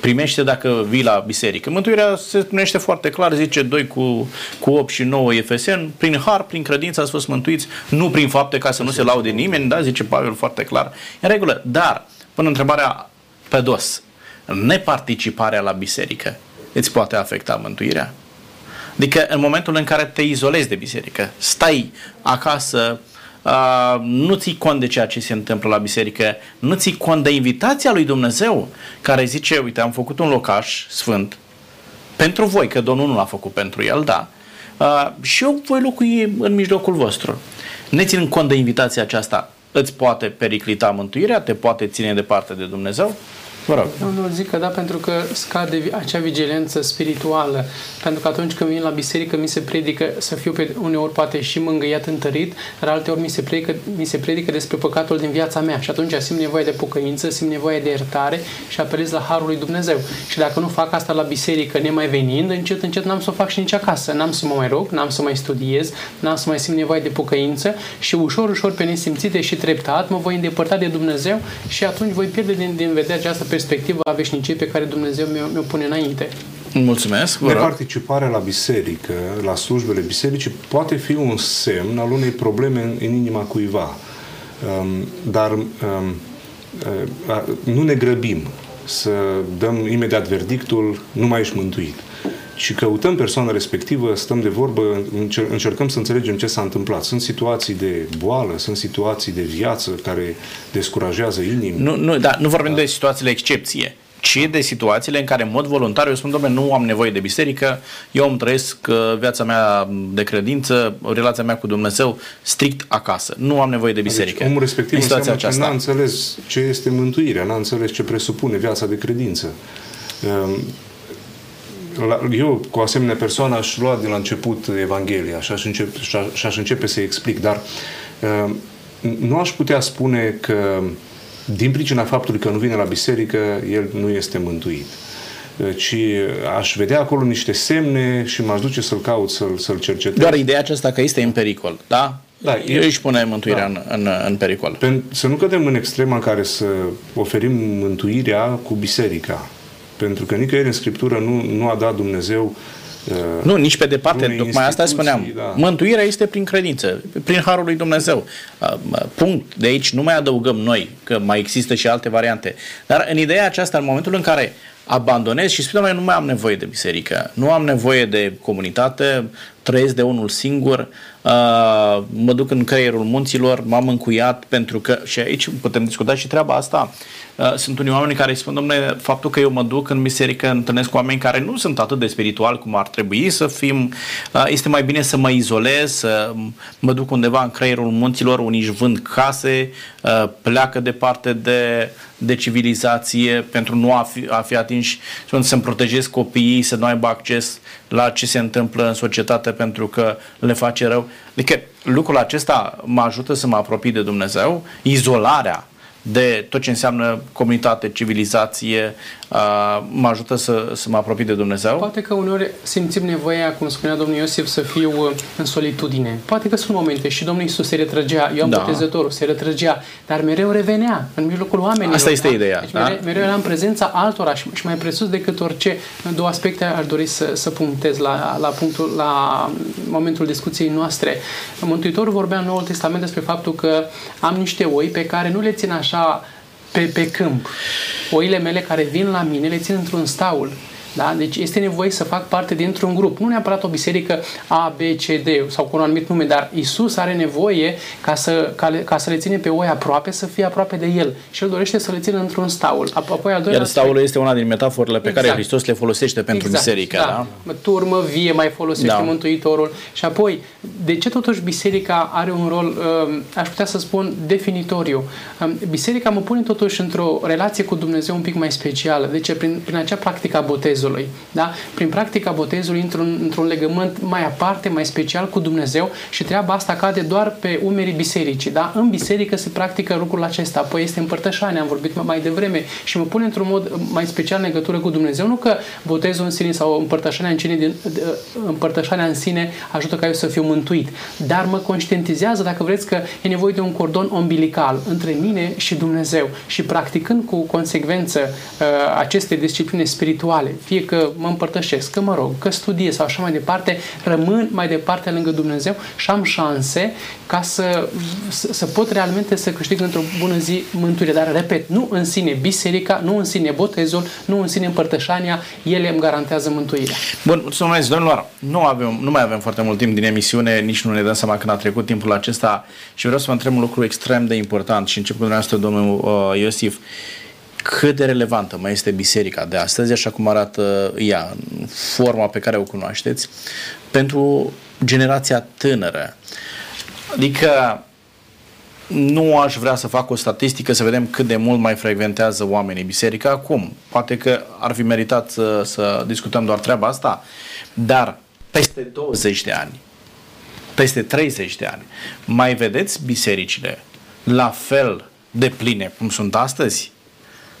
Speaker 1: primește dacă vii la biserică. Mântuirea se primește foarte clar, zice 2 cu, cu 8 și 9 Efesen, prin har, prin credință ați fost mântuiți, nu prin fapte ca să nu se laude nimeni, da, zice Pavel foarte clar. În regulă, dar, până întrebarea pe dos, neparticiparea la biserică îți poate afecta mântuirea? Adică în momentul în care te izolezi de biserică, stai acasă, uh, nu ții cont de ceea ce se întâmplă la biserică, nu ții cont de invitația lui Dumnezeu, care zice, uite, am făcut un locaș sfânt pentru voi, că Domnul nu l-a făcut pentru el, da, uh, și eu voi locui în mijlocul vostru. Ne ținând cont de invitația aceasta, îți poate periclita mântuirea, te poate ține departe de Dumnezeu?
Speaker 2: Vă rog. Eu nu zic că da, pentru că scade acea vigilență spirituală. Pentru că atunci când vin la biserică, mi se predică să fiu pe uneori poate și mângâiat, întărit, dar alteori mi se, predică, mi se predică despre păcatul din viața mea. Și atunci simt nevoie de pocăință, simt nevoie de iertare și apelez la Harul lui Dumnezeu. Și dacă nu fac asta la biserică, nemai venind, încet, încet n-am să o fac și nici acasă. N-am să mă mai rog, n-am să mai studiez, n-am să mai simt nevoie de pocăință și ușor, ușor, pe nesimțite și treptat, mă voi îndepărta de Dumnezeu și atunci voi pierde din, din vedere această perspectivă a veșniciei pe care Dumnezeu mi-o, mi pune înainte.
Speaker 1: Mulțumesc.
Speaker 3: Neparticiparea la biserică, la slujbele bisericii, poate fi un semn al unei probleme în, în inima cuiva. Um, dar um, uh, nu ne grăbim să dăm imediat verdictul, nu mai ești mântuit. Și căutăm persoana respectivă, stăm de vorbă, încercăm să înțelegem ce s-a întâmplat. Sunt situații de boală, sunt situații de viață care descurajează inimi.
Speaker 1: Nu, nu, da, nu vorbim da. de situațiile excepție ci de situațiile în care, în mod voluntar, eu spun, domnule, nu am nevoie de biserică, eu îmi trăiesc uh, viața mea de credință, relația mea cu Dumnezeu strict acasă. Nu am nevoie de deci, biserică. Deci,
Speaker 3: omul respectiv în înseamnă aceasta. că n-a înțeles ce este mântuirea, n-a înțeles ce presupune viața de credință. Um, eu, cu o asemenea persoană, aș lua de la început Evanghelia și aș începe, și aș începe să explic, dar um, nu aș putea spune că din pricina faptului că nu vine la biserică, el nu este mântuit. Ci aș vedea acolo niște semne și m-aș duce să-l caut, să-l, să-l cercetez.
Speaker 1: Doar ideea aceasta că este în pericol, da? Da, El își pune mântuirea da. în, în, în pericol.
Speaker 3: Pen, să nu cădem în extrema în care să oferim mântuirea cu biserica. Pentru că nicăieri în Scriptură nu, nu a dat Dumnezeu
Speaker 1: Uh, nu, nici pe departe, tocmai asta spuneam. Da. Mântuirea este prin credință, prin harul lui Dumnezeu. Uh, punct. De aici nu mai adăugăm noi, că mai există și alte variante. Dar în ideea aceasta, în momentul în care abandonez și spun, nu mai am nevoie de biserică, nu am nevoie de comunitate, trăiesc de unul singur, uh, mă duc în creierul munților, m-am încuiat pentru că, și aici putem discuta și treaba asta, uh, sunt unii oameni care îi spun, domnule, faptul că eu mă duc în biserică, întâlnesc cu oameni care nu sunt atât de spiritual cum ar trebui să fim, uh, este mai bine să mă izolez, să mă duc undeva în creierul munților, unii își vând case, pleacă departe de, de civilizație pentru nu a fi, a fi atinși, să-mi protejez copiii, să nu aibă acces la ce se întâmplă în societate pentru că le face rău. Adică lucrul acesta mă ajută să mă apropii de Dumnezeu. Izolarea de tot ce înseamnă comunitate, civilizație, mă ajută să, să mă apropii de Dumnezeu?
Speaker 2: Poate că uneori simțim nevoia, cum spunea domnul Iosif, să fiu uh, în solitudine. Poate că sunt momente și domnul Iisus se retrăgea, eu am da. botezătorul, se retrăgea, dar mereu revenea în mijlocul oamenilor.
Speaker 1: Asta este da? ideea. Deci
Speaker 2: da? mereu, mereu era în prezența altora și, și mai presus decât orice. Două aspecte ar dori să, să punctez la, la, punctul, la momentul discuției noastre. Mântuitorul vorbea în Noul Testament despre faptul că am niște oi pe care nu le țin așa pe, pe câmp. Oile mele care vin la mine le țin într-un staul da? Deci este nevoie să fac parte dintr-un grup. Nu neapărat o biserică A, B, C, D sau cu un anumit nume, dar Isus are nevoie ca să, ca, le, ca să le ține pe oi aproape, să fie aproape de El. Și El dorește să le țină într-un staul. Apoi, al
Speaker 1: Iar staul este una din metaforele pe exact. care Hristos le folosește pentru exact. biserică. Da.
Speaker 2: da? Turmă vie mai folosește da. Mântuitorul. Și apoi, de ce totuși biserica are un rol, uh, aș putea să spun, definitoriu? Uh, biserica mă pune totuși într-o relație cu Dumnezeu un pic mai specială. De ce? Prin, prin acea practică a botezului botezului. Da? Prin practica botezului într-un, într-un legământ mai aparte, mai special cu Dumnezeu și treaba asta cade doar pe umerii bisericii. Da? În biserică se practică lucrul acesta, apoi este împărtășania, am vorbit mai devreme și mă pune într-un mod mai special în legătură cu Dumnezeu. Nu că botezul în sine sau împărtășania în sine, din, împărtășania în sine ajută ca eu să fiu mântuit, dar mă conștientizează, dacă vreți, că e nevoie de un cordon umbilical între mine și Dumnezeu și practicând cu consecvență uh, aceste discipline spirituale, fie că mă împărtășesc, că mă rog, că studiez sau așa mai departe, rămân mai departe lângă Dumnezeu și am șanse ca să, să, să pot realmente să câștig într-o bună zi mântuire. Dar, repet, nu în sine biserica, nu în sine botezul, nu în sine împărtășania, ele îmi garantează mântuirea.
Speaker 1: Bun, mulțumesc, domnilor. Nu, avem, nu mai avem foarte mult timp din emisiune, nici nu ne dăm seama când a trecut timpul acesta și vreau să vă întreb un lucru extrem de important și încep cu dumneavoastră, domnul uh, Iosif cât de relevantă mai este biserica de astăzi, așa cum arată ea, în forma pe care o cunoașteți, pentru generația tânără. Adică nu aș vrea să fac o statistică să vedem cât de mult mai frecventează oamenii biserica acum. Poate că ar fi meritat să, să discutăm doar treaba asta, dar peste 20 de ani, peste 30 de ani, mai vedeți bisericile la fel de pline cum sunt astăzi?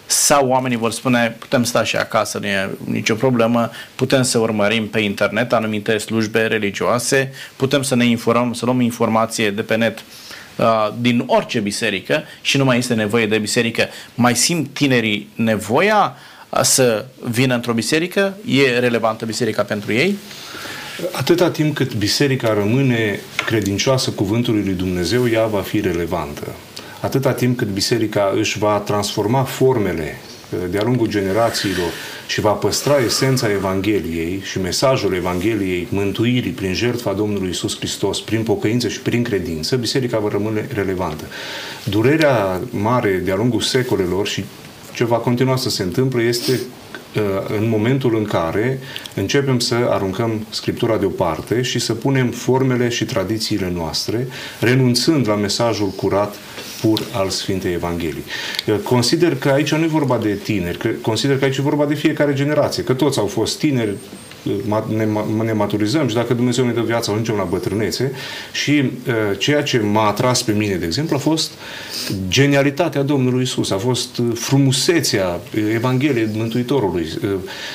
Speaker 1: Sau oamenii vor spune putem sta și acasă, nu e nicio problemă, putem să urmărim pe internet anumite slujbe religioase, putem să ne informăm, să luăm informație de pe net uh, din orice biserică și nu mai este nevoie de biserică. Mai simt tinerii nevoia să vină într-o biserică? E relevantă biserica pentru ei?
Speaker 3: Atâta timp cât biserica rămâne credincioasă cuvântului lui Dumnezeu, ea va fi relevantă. Atâta timp cât biserica își va transforma formele uh, de-a lungul generațiilor și va păstra esența Evangheliei și mesajul Evangheliei mântuirii prin jertfa Domnului Isus Hristos, prin pocăință și prin credință, biserica va rămâne relevantă. Durerea mare de-a lungul secolelor și ce va continua să se întâmple este uh, în momentul în care începem să aruncăm Scriptura deoparte și să punem formele și tradițiile noastre, renunțând la mesajul curat pur al Sfintei Evanghelii. Consider că aici nu e vorba de tineri, consider că aici e vorba de fiecare generație, că toți au fost tineri, ne, ne maturizăm și dacă Dumnezeu ne dă viață, ajungem la bătrânețe și uh, ceea ce m-a atras pe mine, de exemplu, a fost genialitatea Domnului Isus, a fost uh, frumusețea Evangheliei Mântuitorului, uh,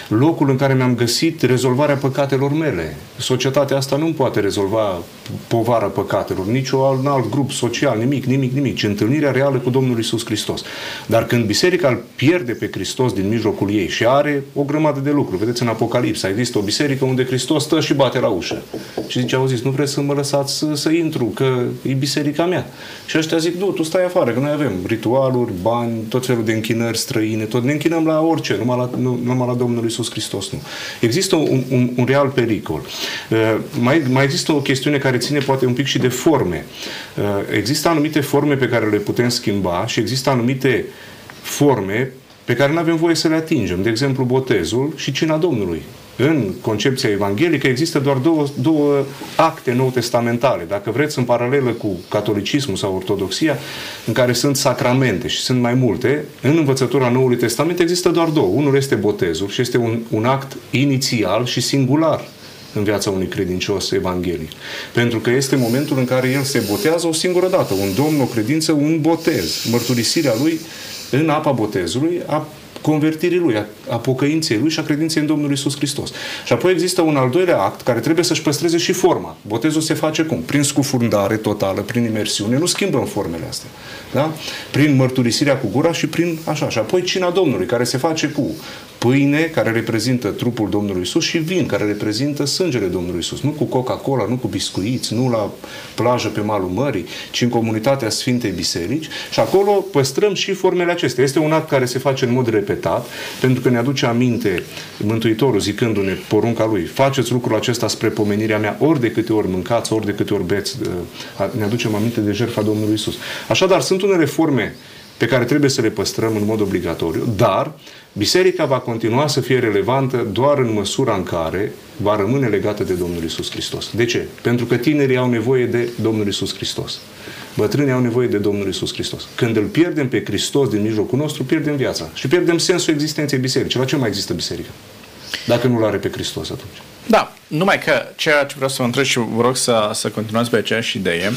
Speaker 3: locul în care mi-am găsit rezolvarea păcatelor mele. Societatea asta nu poate rezolva povara păcatelor, nici un alt grup social, nimic, nimic, nimic, ci întâlnirea reală cu Domnul Isus Hristos. Dar când biserica îl pierde pe Hristos din mijlocul ei și are o grămadă de lucruri, vedeți în Apocalipsa, există o biserică unde Hristos stă și bate la ușă. Și zice, au zis, nu vreți să mă lăsați să, să intru, că e biserica mea. Și ăștia zic, nu, tu stai afară, că noi avem ritualuri, bani, tot felul de închinări străine, tot ne închinăm la orice, numai la, nu, numai la Domnul Isus Hristos nu. Există un, un, un real pericol. Uh, mai, mai există o chestiune care ține poate un pic și de forme. Uh, există anumite forme pe care le putem schimba și există anumite forme pe care nu avem voie să le atingem. De exemplu, botezul și cina Domnului în concepția evanghelică există doar două, două acte nou testamentale. Dacă vreți, în paralelă cu catolicismul sau ortodoxia, în care sunt sacramente și sunt mai multe, în învățătura Noului Testament există doar două. Unul este botezul și este un, un act inițial și singular în viața unui credincios evanghelic. Pentru că este momentul în care el se botează o singură dată. Un domn, o credință, un botez. Mărturisirea lui în apa botezului a convertirii lui, a, a pocăinței lui și a credinței în Domnul Isus Hristos. Și apoi există un al doilea act care trebuie să-și păstreze și forma. Botezul se face cum? Prin scufundare totală, prin imersiune. Nu schimbăm formele astea. Da? Prin mărturisirea cu gura și prin așa. Și apoi cina Domnului, care se face cu pâine, care reprezintă trupul Domnului Isus și vin, care reprezintă sângele Domnului Isus. Nu cu Coca-Cola, nu cu biscuiți, nu la plajă pe malul mării, ci în comunitatea Sfintei Biserici. Și acolo păstrăm și formele acestea. Este un act care se face în mod repetat, pentru că ne aduce aminte Mântuitorul zicându-ne porunca lui, faceți lucrul acesta spre pomenirea mea, ori de câte ori mâncați, ori de câte ori beți, ne aducem aminte de jertfa Domnului Isus. Așadar, sunt unele forme pe care trebuie să le păstrăm în mod obligatoriu, dar biserica va continua să fie relevantă doar în măsura în care va rămâne legată de Domnul Isus Hristos. De ce? Pentru că tinerii au nevoie de Domnul Isus Hristos. Bătrânii au nevoie de Domnul Isus Hristos. Când îl pierdem pe Hristos din mijlocul nostru, pierdem viața și pierdem sensul existenței bisericii. La ce mai există biserica? Dacă nu-L are pe Hristos atunci.
Speaker 1: Da, numai că ceea ce vreau să vă întreb și vă rog să, să continuați pe aceeași idee,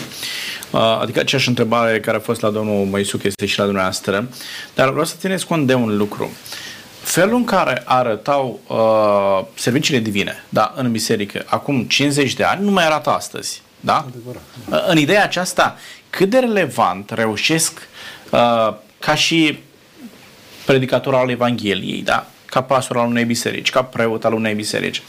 Speaker 1: uh, adică aceeași întrebare care a fost la domnul Măisuc este și la dumneavoastră, dar vreau să țineți cont de un lucru. Felul în care arătau uh, serviciile divine da, în biserică acum 50 de ani nu mai arată astăzi. Da? Adevărat. Uh, în ideea aceasta, cât de relevant reușesc uh, ca și predicator al Evangheliei, da? Ca pastor al unei biserici, ca preot al unei biserici.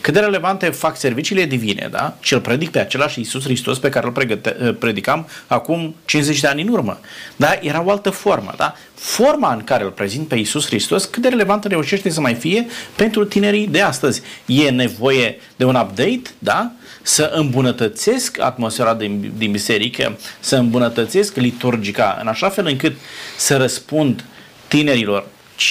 Speaker 1: Cât de relevante fac serviciile divine, da? Și îl predic pe același Iisus Hristos pe care îl pregăte, eh, predicam acum 50 de ani în urmă. Da? Era o altă formă, da? Forma în care îl prezint pe Iisus Hristos, cât de relevantă reușește să mai fie pentru tinerii de astăzi. E nevoie de un update, da? Să îmbunătățesc atmosfera din, din biserică, să îmbunătățesc liturgica, în așa fel încât să răspund tinerilor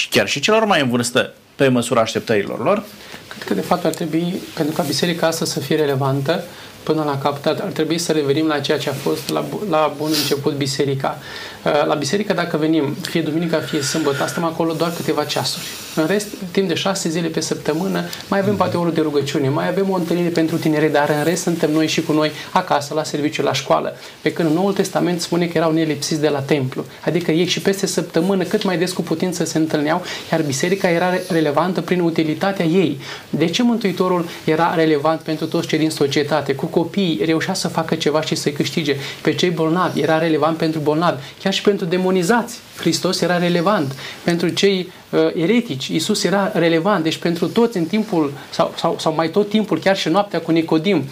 Speaker 1: chiar și celor mai în vârstă pe măsura așteptărilor lor?
Speaker 2: Cred că de fapt ar trebui, pentru ca biserica asta să fie relevantă, până la capăt, ar trebui să revenim la ceea ce a fost la, la bun început biserica. Uh, la biserică, dacă venim, fie duminica, fie sâmbătă, stăm acolo doar câteva ceasuri. În rest, timp de șase zile pe săptămână, mai avem poate o oră de rugăciune, mai avem o întâlnire pentru tineri, dar în rest suntem noi și cu noi acasă, la serviciu, la școală. Pe când în Noul Testament spune că erau nelipsiți de la templu. Adică ei și peste săptămână, cât mai des cu putință se întâlneau, iar biserica era relevantă prin utilitatea ei. De ce Mântuitorul era relevant pentru toți cei din societate? Cu copii reușea să facă ceva și să-i câștige. Pe cei bolnavi era relevant pentru bolnavi, chiar și pentru demonizați. Hristos era relevant. Pentru cei uh, eretici, Isus era relevant. Deci pentru toți în timpul, sau, sau, sau mai tot timpul, chiar și noaptea cu Nicodim,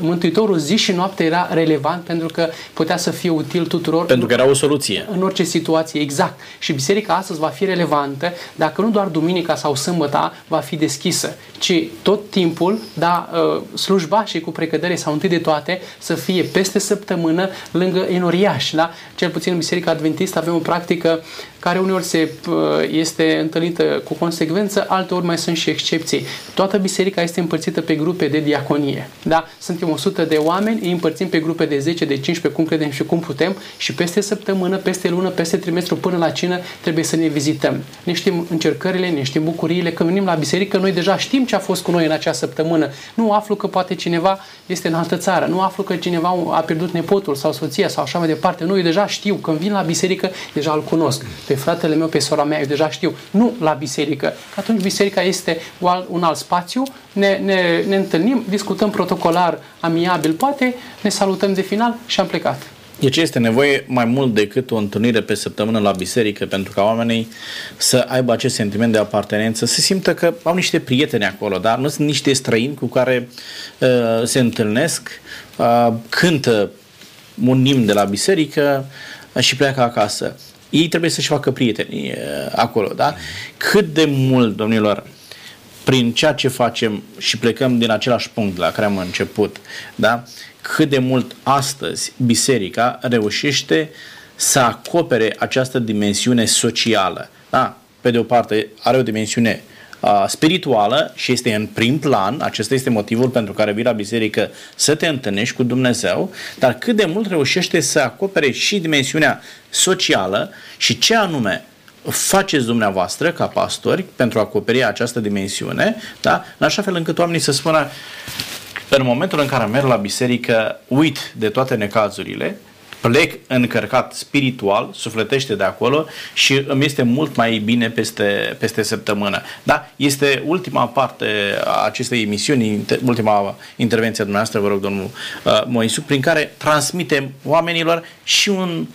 Speaker 2: Mântuitorul zi și noapte era relevant pentru că putea să fie util tuturor.
Speaker 1: Pentru că era o soluție.
Speaker 2: În orice situație, exact. Și biserica astăzi va fi relevantă dacă nu doar duminica sau sâmbăta va fi deschisă, ci tot timpul, da, uh, slujba și cu precădere sau întâi de toate să fie peste săptămână lângă enoriaș. Da? Cel puțin în Biserica Adventistă avem o practică care uneori se, uh, este întâlnită cu consecvență, alteori mai sunt și excepții. Toată biserica este împărțită pe grupe de diaconie. Da? Suntem 100 de oameni, îi împărțim pe grupe de 10, de 15, cum credem și cum putem și peste săptămână, peste lună, peste trimestru, până la cină, trebuie să ne vizităm. Ne știm încercările, ne știm bucuriile. Când venim la biserică, noi deja știm ce a fost cu noi în acea săptămână. Nu aflu că poate cineva este în altă țară, nu aflu că cineva a pierdut nepotul sau soția sau așa mai departe. Nu, eu deja știu, când vin la biserică, deja îl cunosc pe fratele meu, pe sora mea, eu deja știu, nu la biserică. Atunci biserica este un alt spațiu, ne, ne, ne întâlnim, discutăm protocolar, amiabil, poate, ne salutăm de final și am plecat.
Speaker 1: Deci este nevoie mai mult decât o întâlnire pe săptămână la biserică pentru ca oamenii să aibă acest sentiment de apartenență, să simtă că au niște prieteni acolo, dar nu sunt niște străini cu care uh, se întâlnesc, uh, cântă un nim de la biserică uh, și pleacă acasă ei trebuie să-și facă prieteni acolo, da? Cât de mult, domnilor, prin ceea ce facem și plecăm din același punct la care am început, da? Cât de mult astăzi biserica reușește să acopere această dimensiune socială, da? Pe de o parte are o dimensiune uh, spirituală și este în prim plan, acesta este motivul pentru care vii la biserică să te întâlnești cu Dumnezeu, dar cât de mult reușește să acopere și dimensiunea socială și ce anume faceți dumneavoastră ca pastori pentru a acoperi această dimensiune, da? în așa fel încât oamenii să spună în momentul în care merg la biserică, uit de toate necazurile, plec încărcat spiritual, sufletește de acolo și îmi este mult mai bine peste, peste săptămână. Da? Este ultima parte a acestei emisiuni, ultima intervenție a dumneavoastră, vă rog, domnul uh, Moisuc, prin care transmitem oamenilor și un,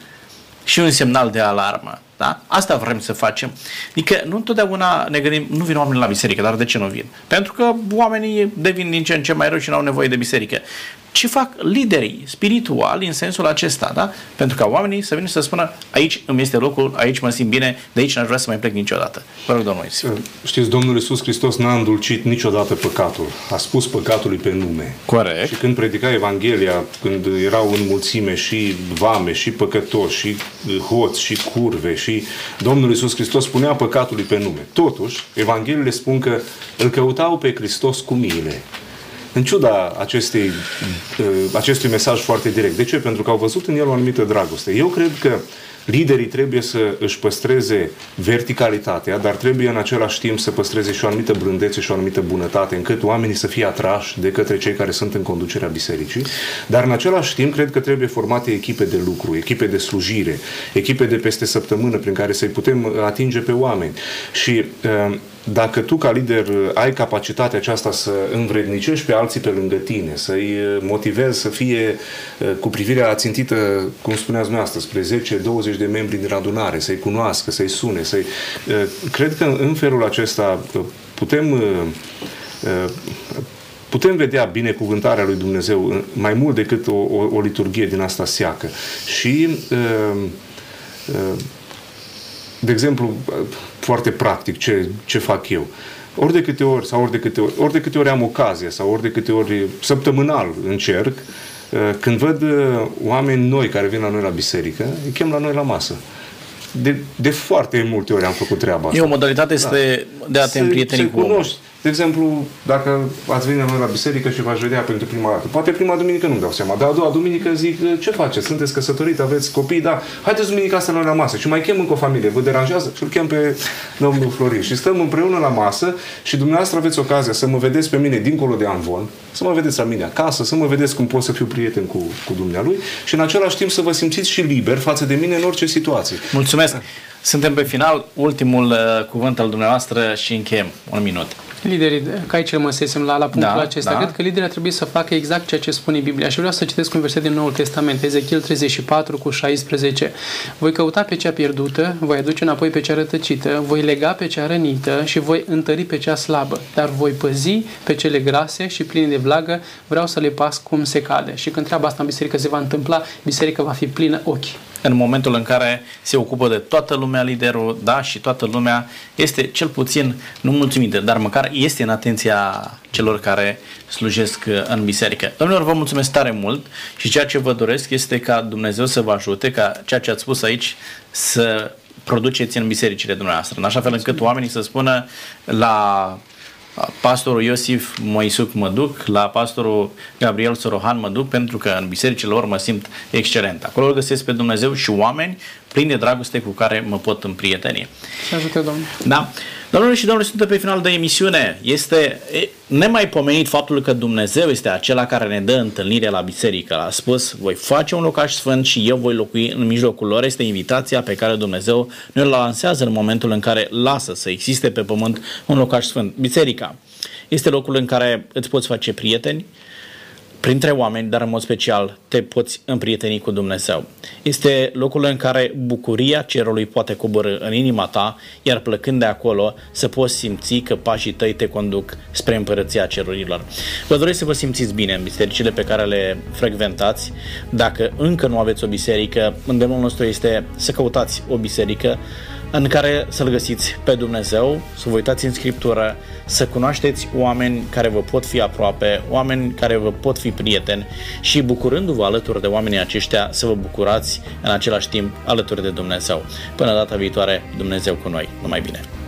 Speaker 1: și un semnal de alarmă. Da? Asta vrem să facem. Adică nu întotdeauna ne gândim, nu vin oamenii la biserică, dar de ce nu vin? Pentru că oamenii devin din ce în ce mai rău și nu au nevoie de biserică ce fac liderii spirituali în sensul acesta, da? Pentru ca oamenii să vină să spună aici îmi este locul, aici mă simt bine, de aici n-aș vrea să mai plec niciodată. Vă rog, domnul Moise.
Speaker 3: Știți, Domnul Iisus Hristos n-a îndulcit niciodată păcatul. A spus păcatului pe nume.
Speaker 1: Corect.
Speaker 3: Și când predica Evanghelia, când erau în mulțime și vame, și păcătoși, și hoți, și curve, și Domnul Iisus Hristos spunea păcatului pe nume. Totuși, Evangheliile spun că îl căutau pe Hristos cu miile în ciuda acestei, uh, acestui mesaj foarte direct. De ce? Pentru că au văzut în el o anumită dragoste. Eu cred că liderii trebuie să își păstreze verticalitatea, dar trebuie în același timp să păstreze și o anumită blândețe și o anumită bunătate, încât oamenii să fie atrași de către cei care sunt în conducerea bisericii, dar în același timp cred că trebuie formate echipe de lucru, echipe de slujire, echipe de peste săptămână prin care să-i putem atinge pe oameni. Și uh, dacă tu ca lider ai capacitatea aceasta să învrednicești pe alții pe lângă tine, să-i motivezi să fie uh, cu privirea țintită, cum spuneați dumneavoastră, spre 10-20 de membri din adunare, să-i cunoască, să-i sune, să-i... Uh, cred că în felul acesta uh, putem putem vedea binecuvântarea lui Dumnezeu mai mult decât o, o, o liturghie din asta seacă. Și de exemplu, foarte practic ce, ce fac eu. Ori de câte ori, sau ori de câte ori, ori de câte ori am ocazie, sau ori de câte ori săptămânal încerc, uh, când văd uh, oameni noi care vin la noi la biserică, îi chem la noi la masă. De, de foarte multe ori am făcut treaba asta.
Speaker 1: E o modalitate da. este de a te împrieteni cu omul.
Speaker 3: De exemplu, dacă ați venit la la biserică și v-aș vedea pentru prima dată, poate prima duminică nu-mi dau seama, dar a doua duminică zic, ce faceți? Sunteți căsătorit, aveți copii? Da, haideți duminica asta noi la masă și mai chem încă o familie. Vă deranjează? Și îl chem pe domnul Florin. Și stăm împreună la masă și dumneavoastră aveți ocazia să mă vedeți pe mine dincolo de Anvon, să mă vedeți la mine acasă, să mă vedeți cum pot să fiu prieten cu, cu dumnealui și în același timp să vă simțiți și liber față de mine în orice situație.
Speaker 1: Mulțumesc! Suntem pe final, ultimul uh, cuvânt al dumneavoastră și încheiem. Un minut.
Speaker 2: liderii, ca aici rămăsesem la, la punctul
Speaker 1: Da,
Speaker 2: acesta,
Speaker 1: da.
Speaker 2: cred că liderii ar trebui să facă exact ceea ce spune Biblia. Și vreau să citesc un verset din Noul Testament, Ezechiel 34 cu 16. Voi căuta pe cea pierdută, voi aduce înapoi pe cea rătăcită, voi lega pe cea rănită și voi întări pe cea slabă, dar voi păzi pe cele grase și pline de vlagă, vreau să le pas cum se cade. Și când treaba asta în biserică se va întâmpla, biserica va fi plină ochi.
Speaker 1: în momentul în care se ocupă de toată lumea liderul, da, și toată lumea este cel puțin, nu mulțumită, dar măcar este în atenția celor care slujesc uh, în biserică. Domnilor, vă mulțumesc tare mult și ceea ce vă doresc este ca Dumnezeu să vă ajute, ca ceea ce ați spus aici să produceți în bisericile dumneavoastră, în așa fel încât oamenii să spună la pastorul Iosif Moisuc mă duc, la pastorul Gabriel Sorohan mă duc pentru că în bisericile lor mă simt excelent. Acolo îl găsesc pe Dumnezeu și oameni plini de dragoste cu care mă pot împrieteni.
Speaker 2: Să ajute Domnul.
Speaker 1: Da? Domnule și domnule, suntem pe final de emisiune. Este e, nemaipomenit faptul că Dumnezeu este acela care ne dă întâlnire la biserică. A spus, voi face un locaș sfânt și eu voi locui în mijlocul lor. Este invitația pe care Dumnezeu ne o lansează în momentul în care lasă să existe pe pământ un locaș sfânt. Biserica este locul în care îți poți face prieteni, printre oameni, dar în mod special te poți împrieteni cu Dumnezeu. Este locul în care bucuria cerului poate coborâ în inima ta, iar plăcând de acolo să poți simți că pașii tăi te conduc spre împărăția cerurilor. Vă doresc să vă simțiți bine în bisericile pe care le frecventați. Dacă încă nu aveți o biserică, îndemnul nostru este să căutați o biserică în care să-L găsiți pe Dumnezeu, să vă uitați în Scriptură, să cunoașteți oameni care vă pot fi aproape, oameni care vă pot fi prieteni și bucurându-vă alături de oamenii aceștia să vă bucurați în același timp alături de Dumnezeu. Până data viitoare, Dumnezeu cu noi. Numai bine!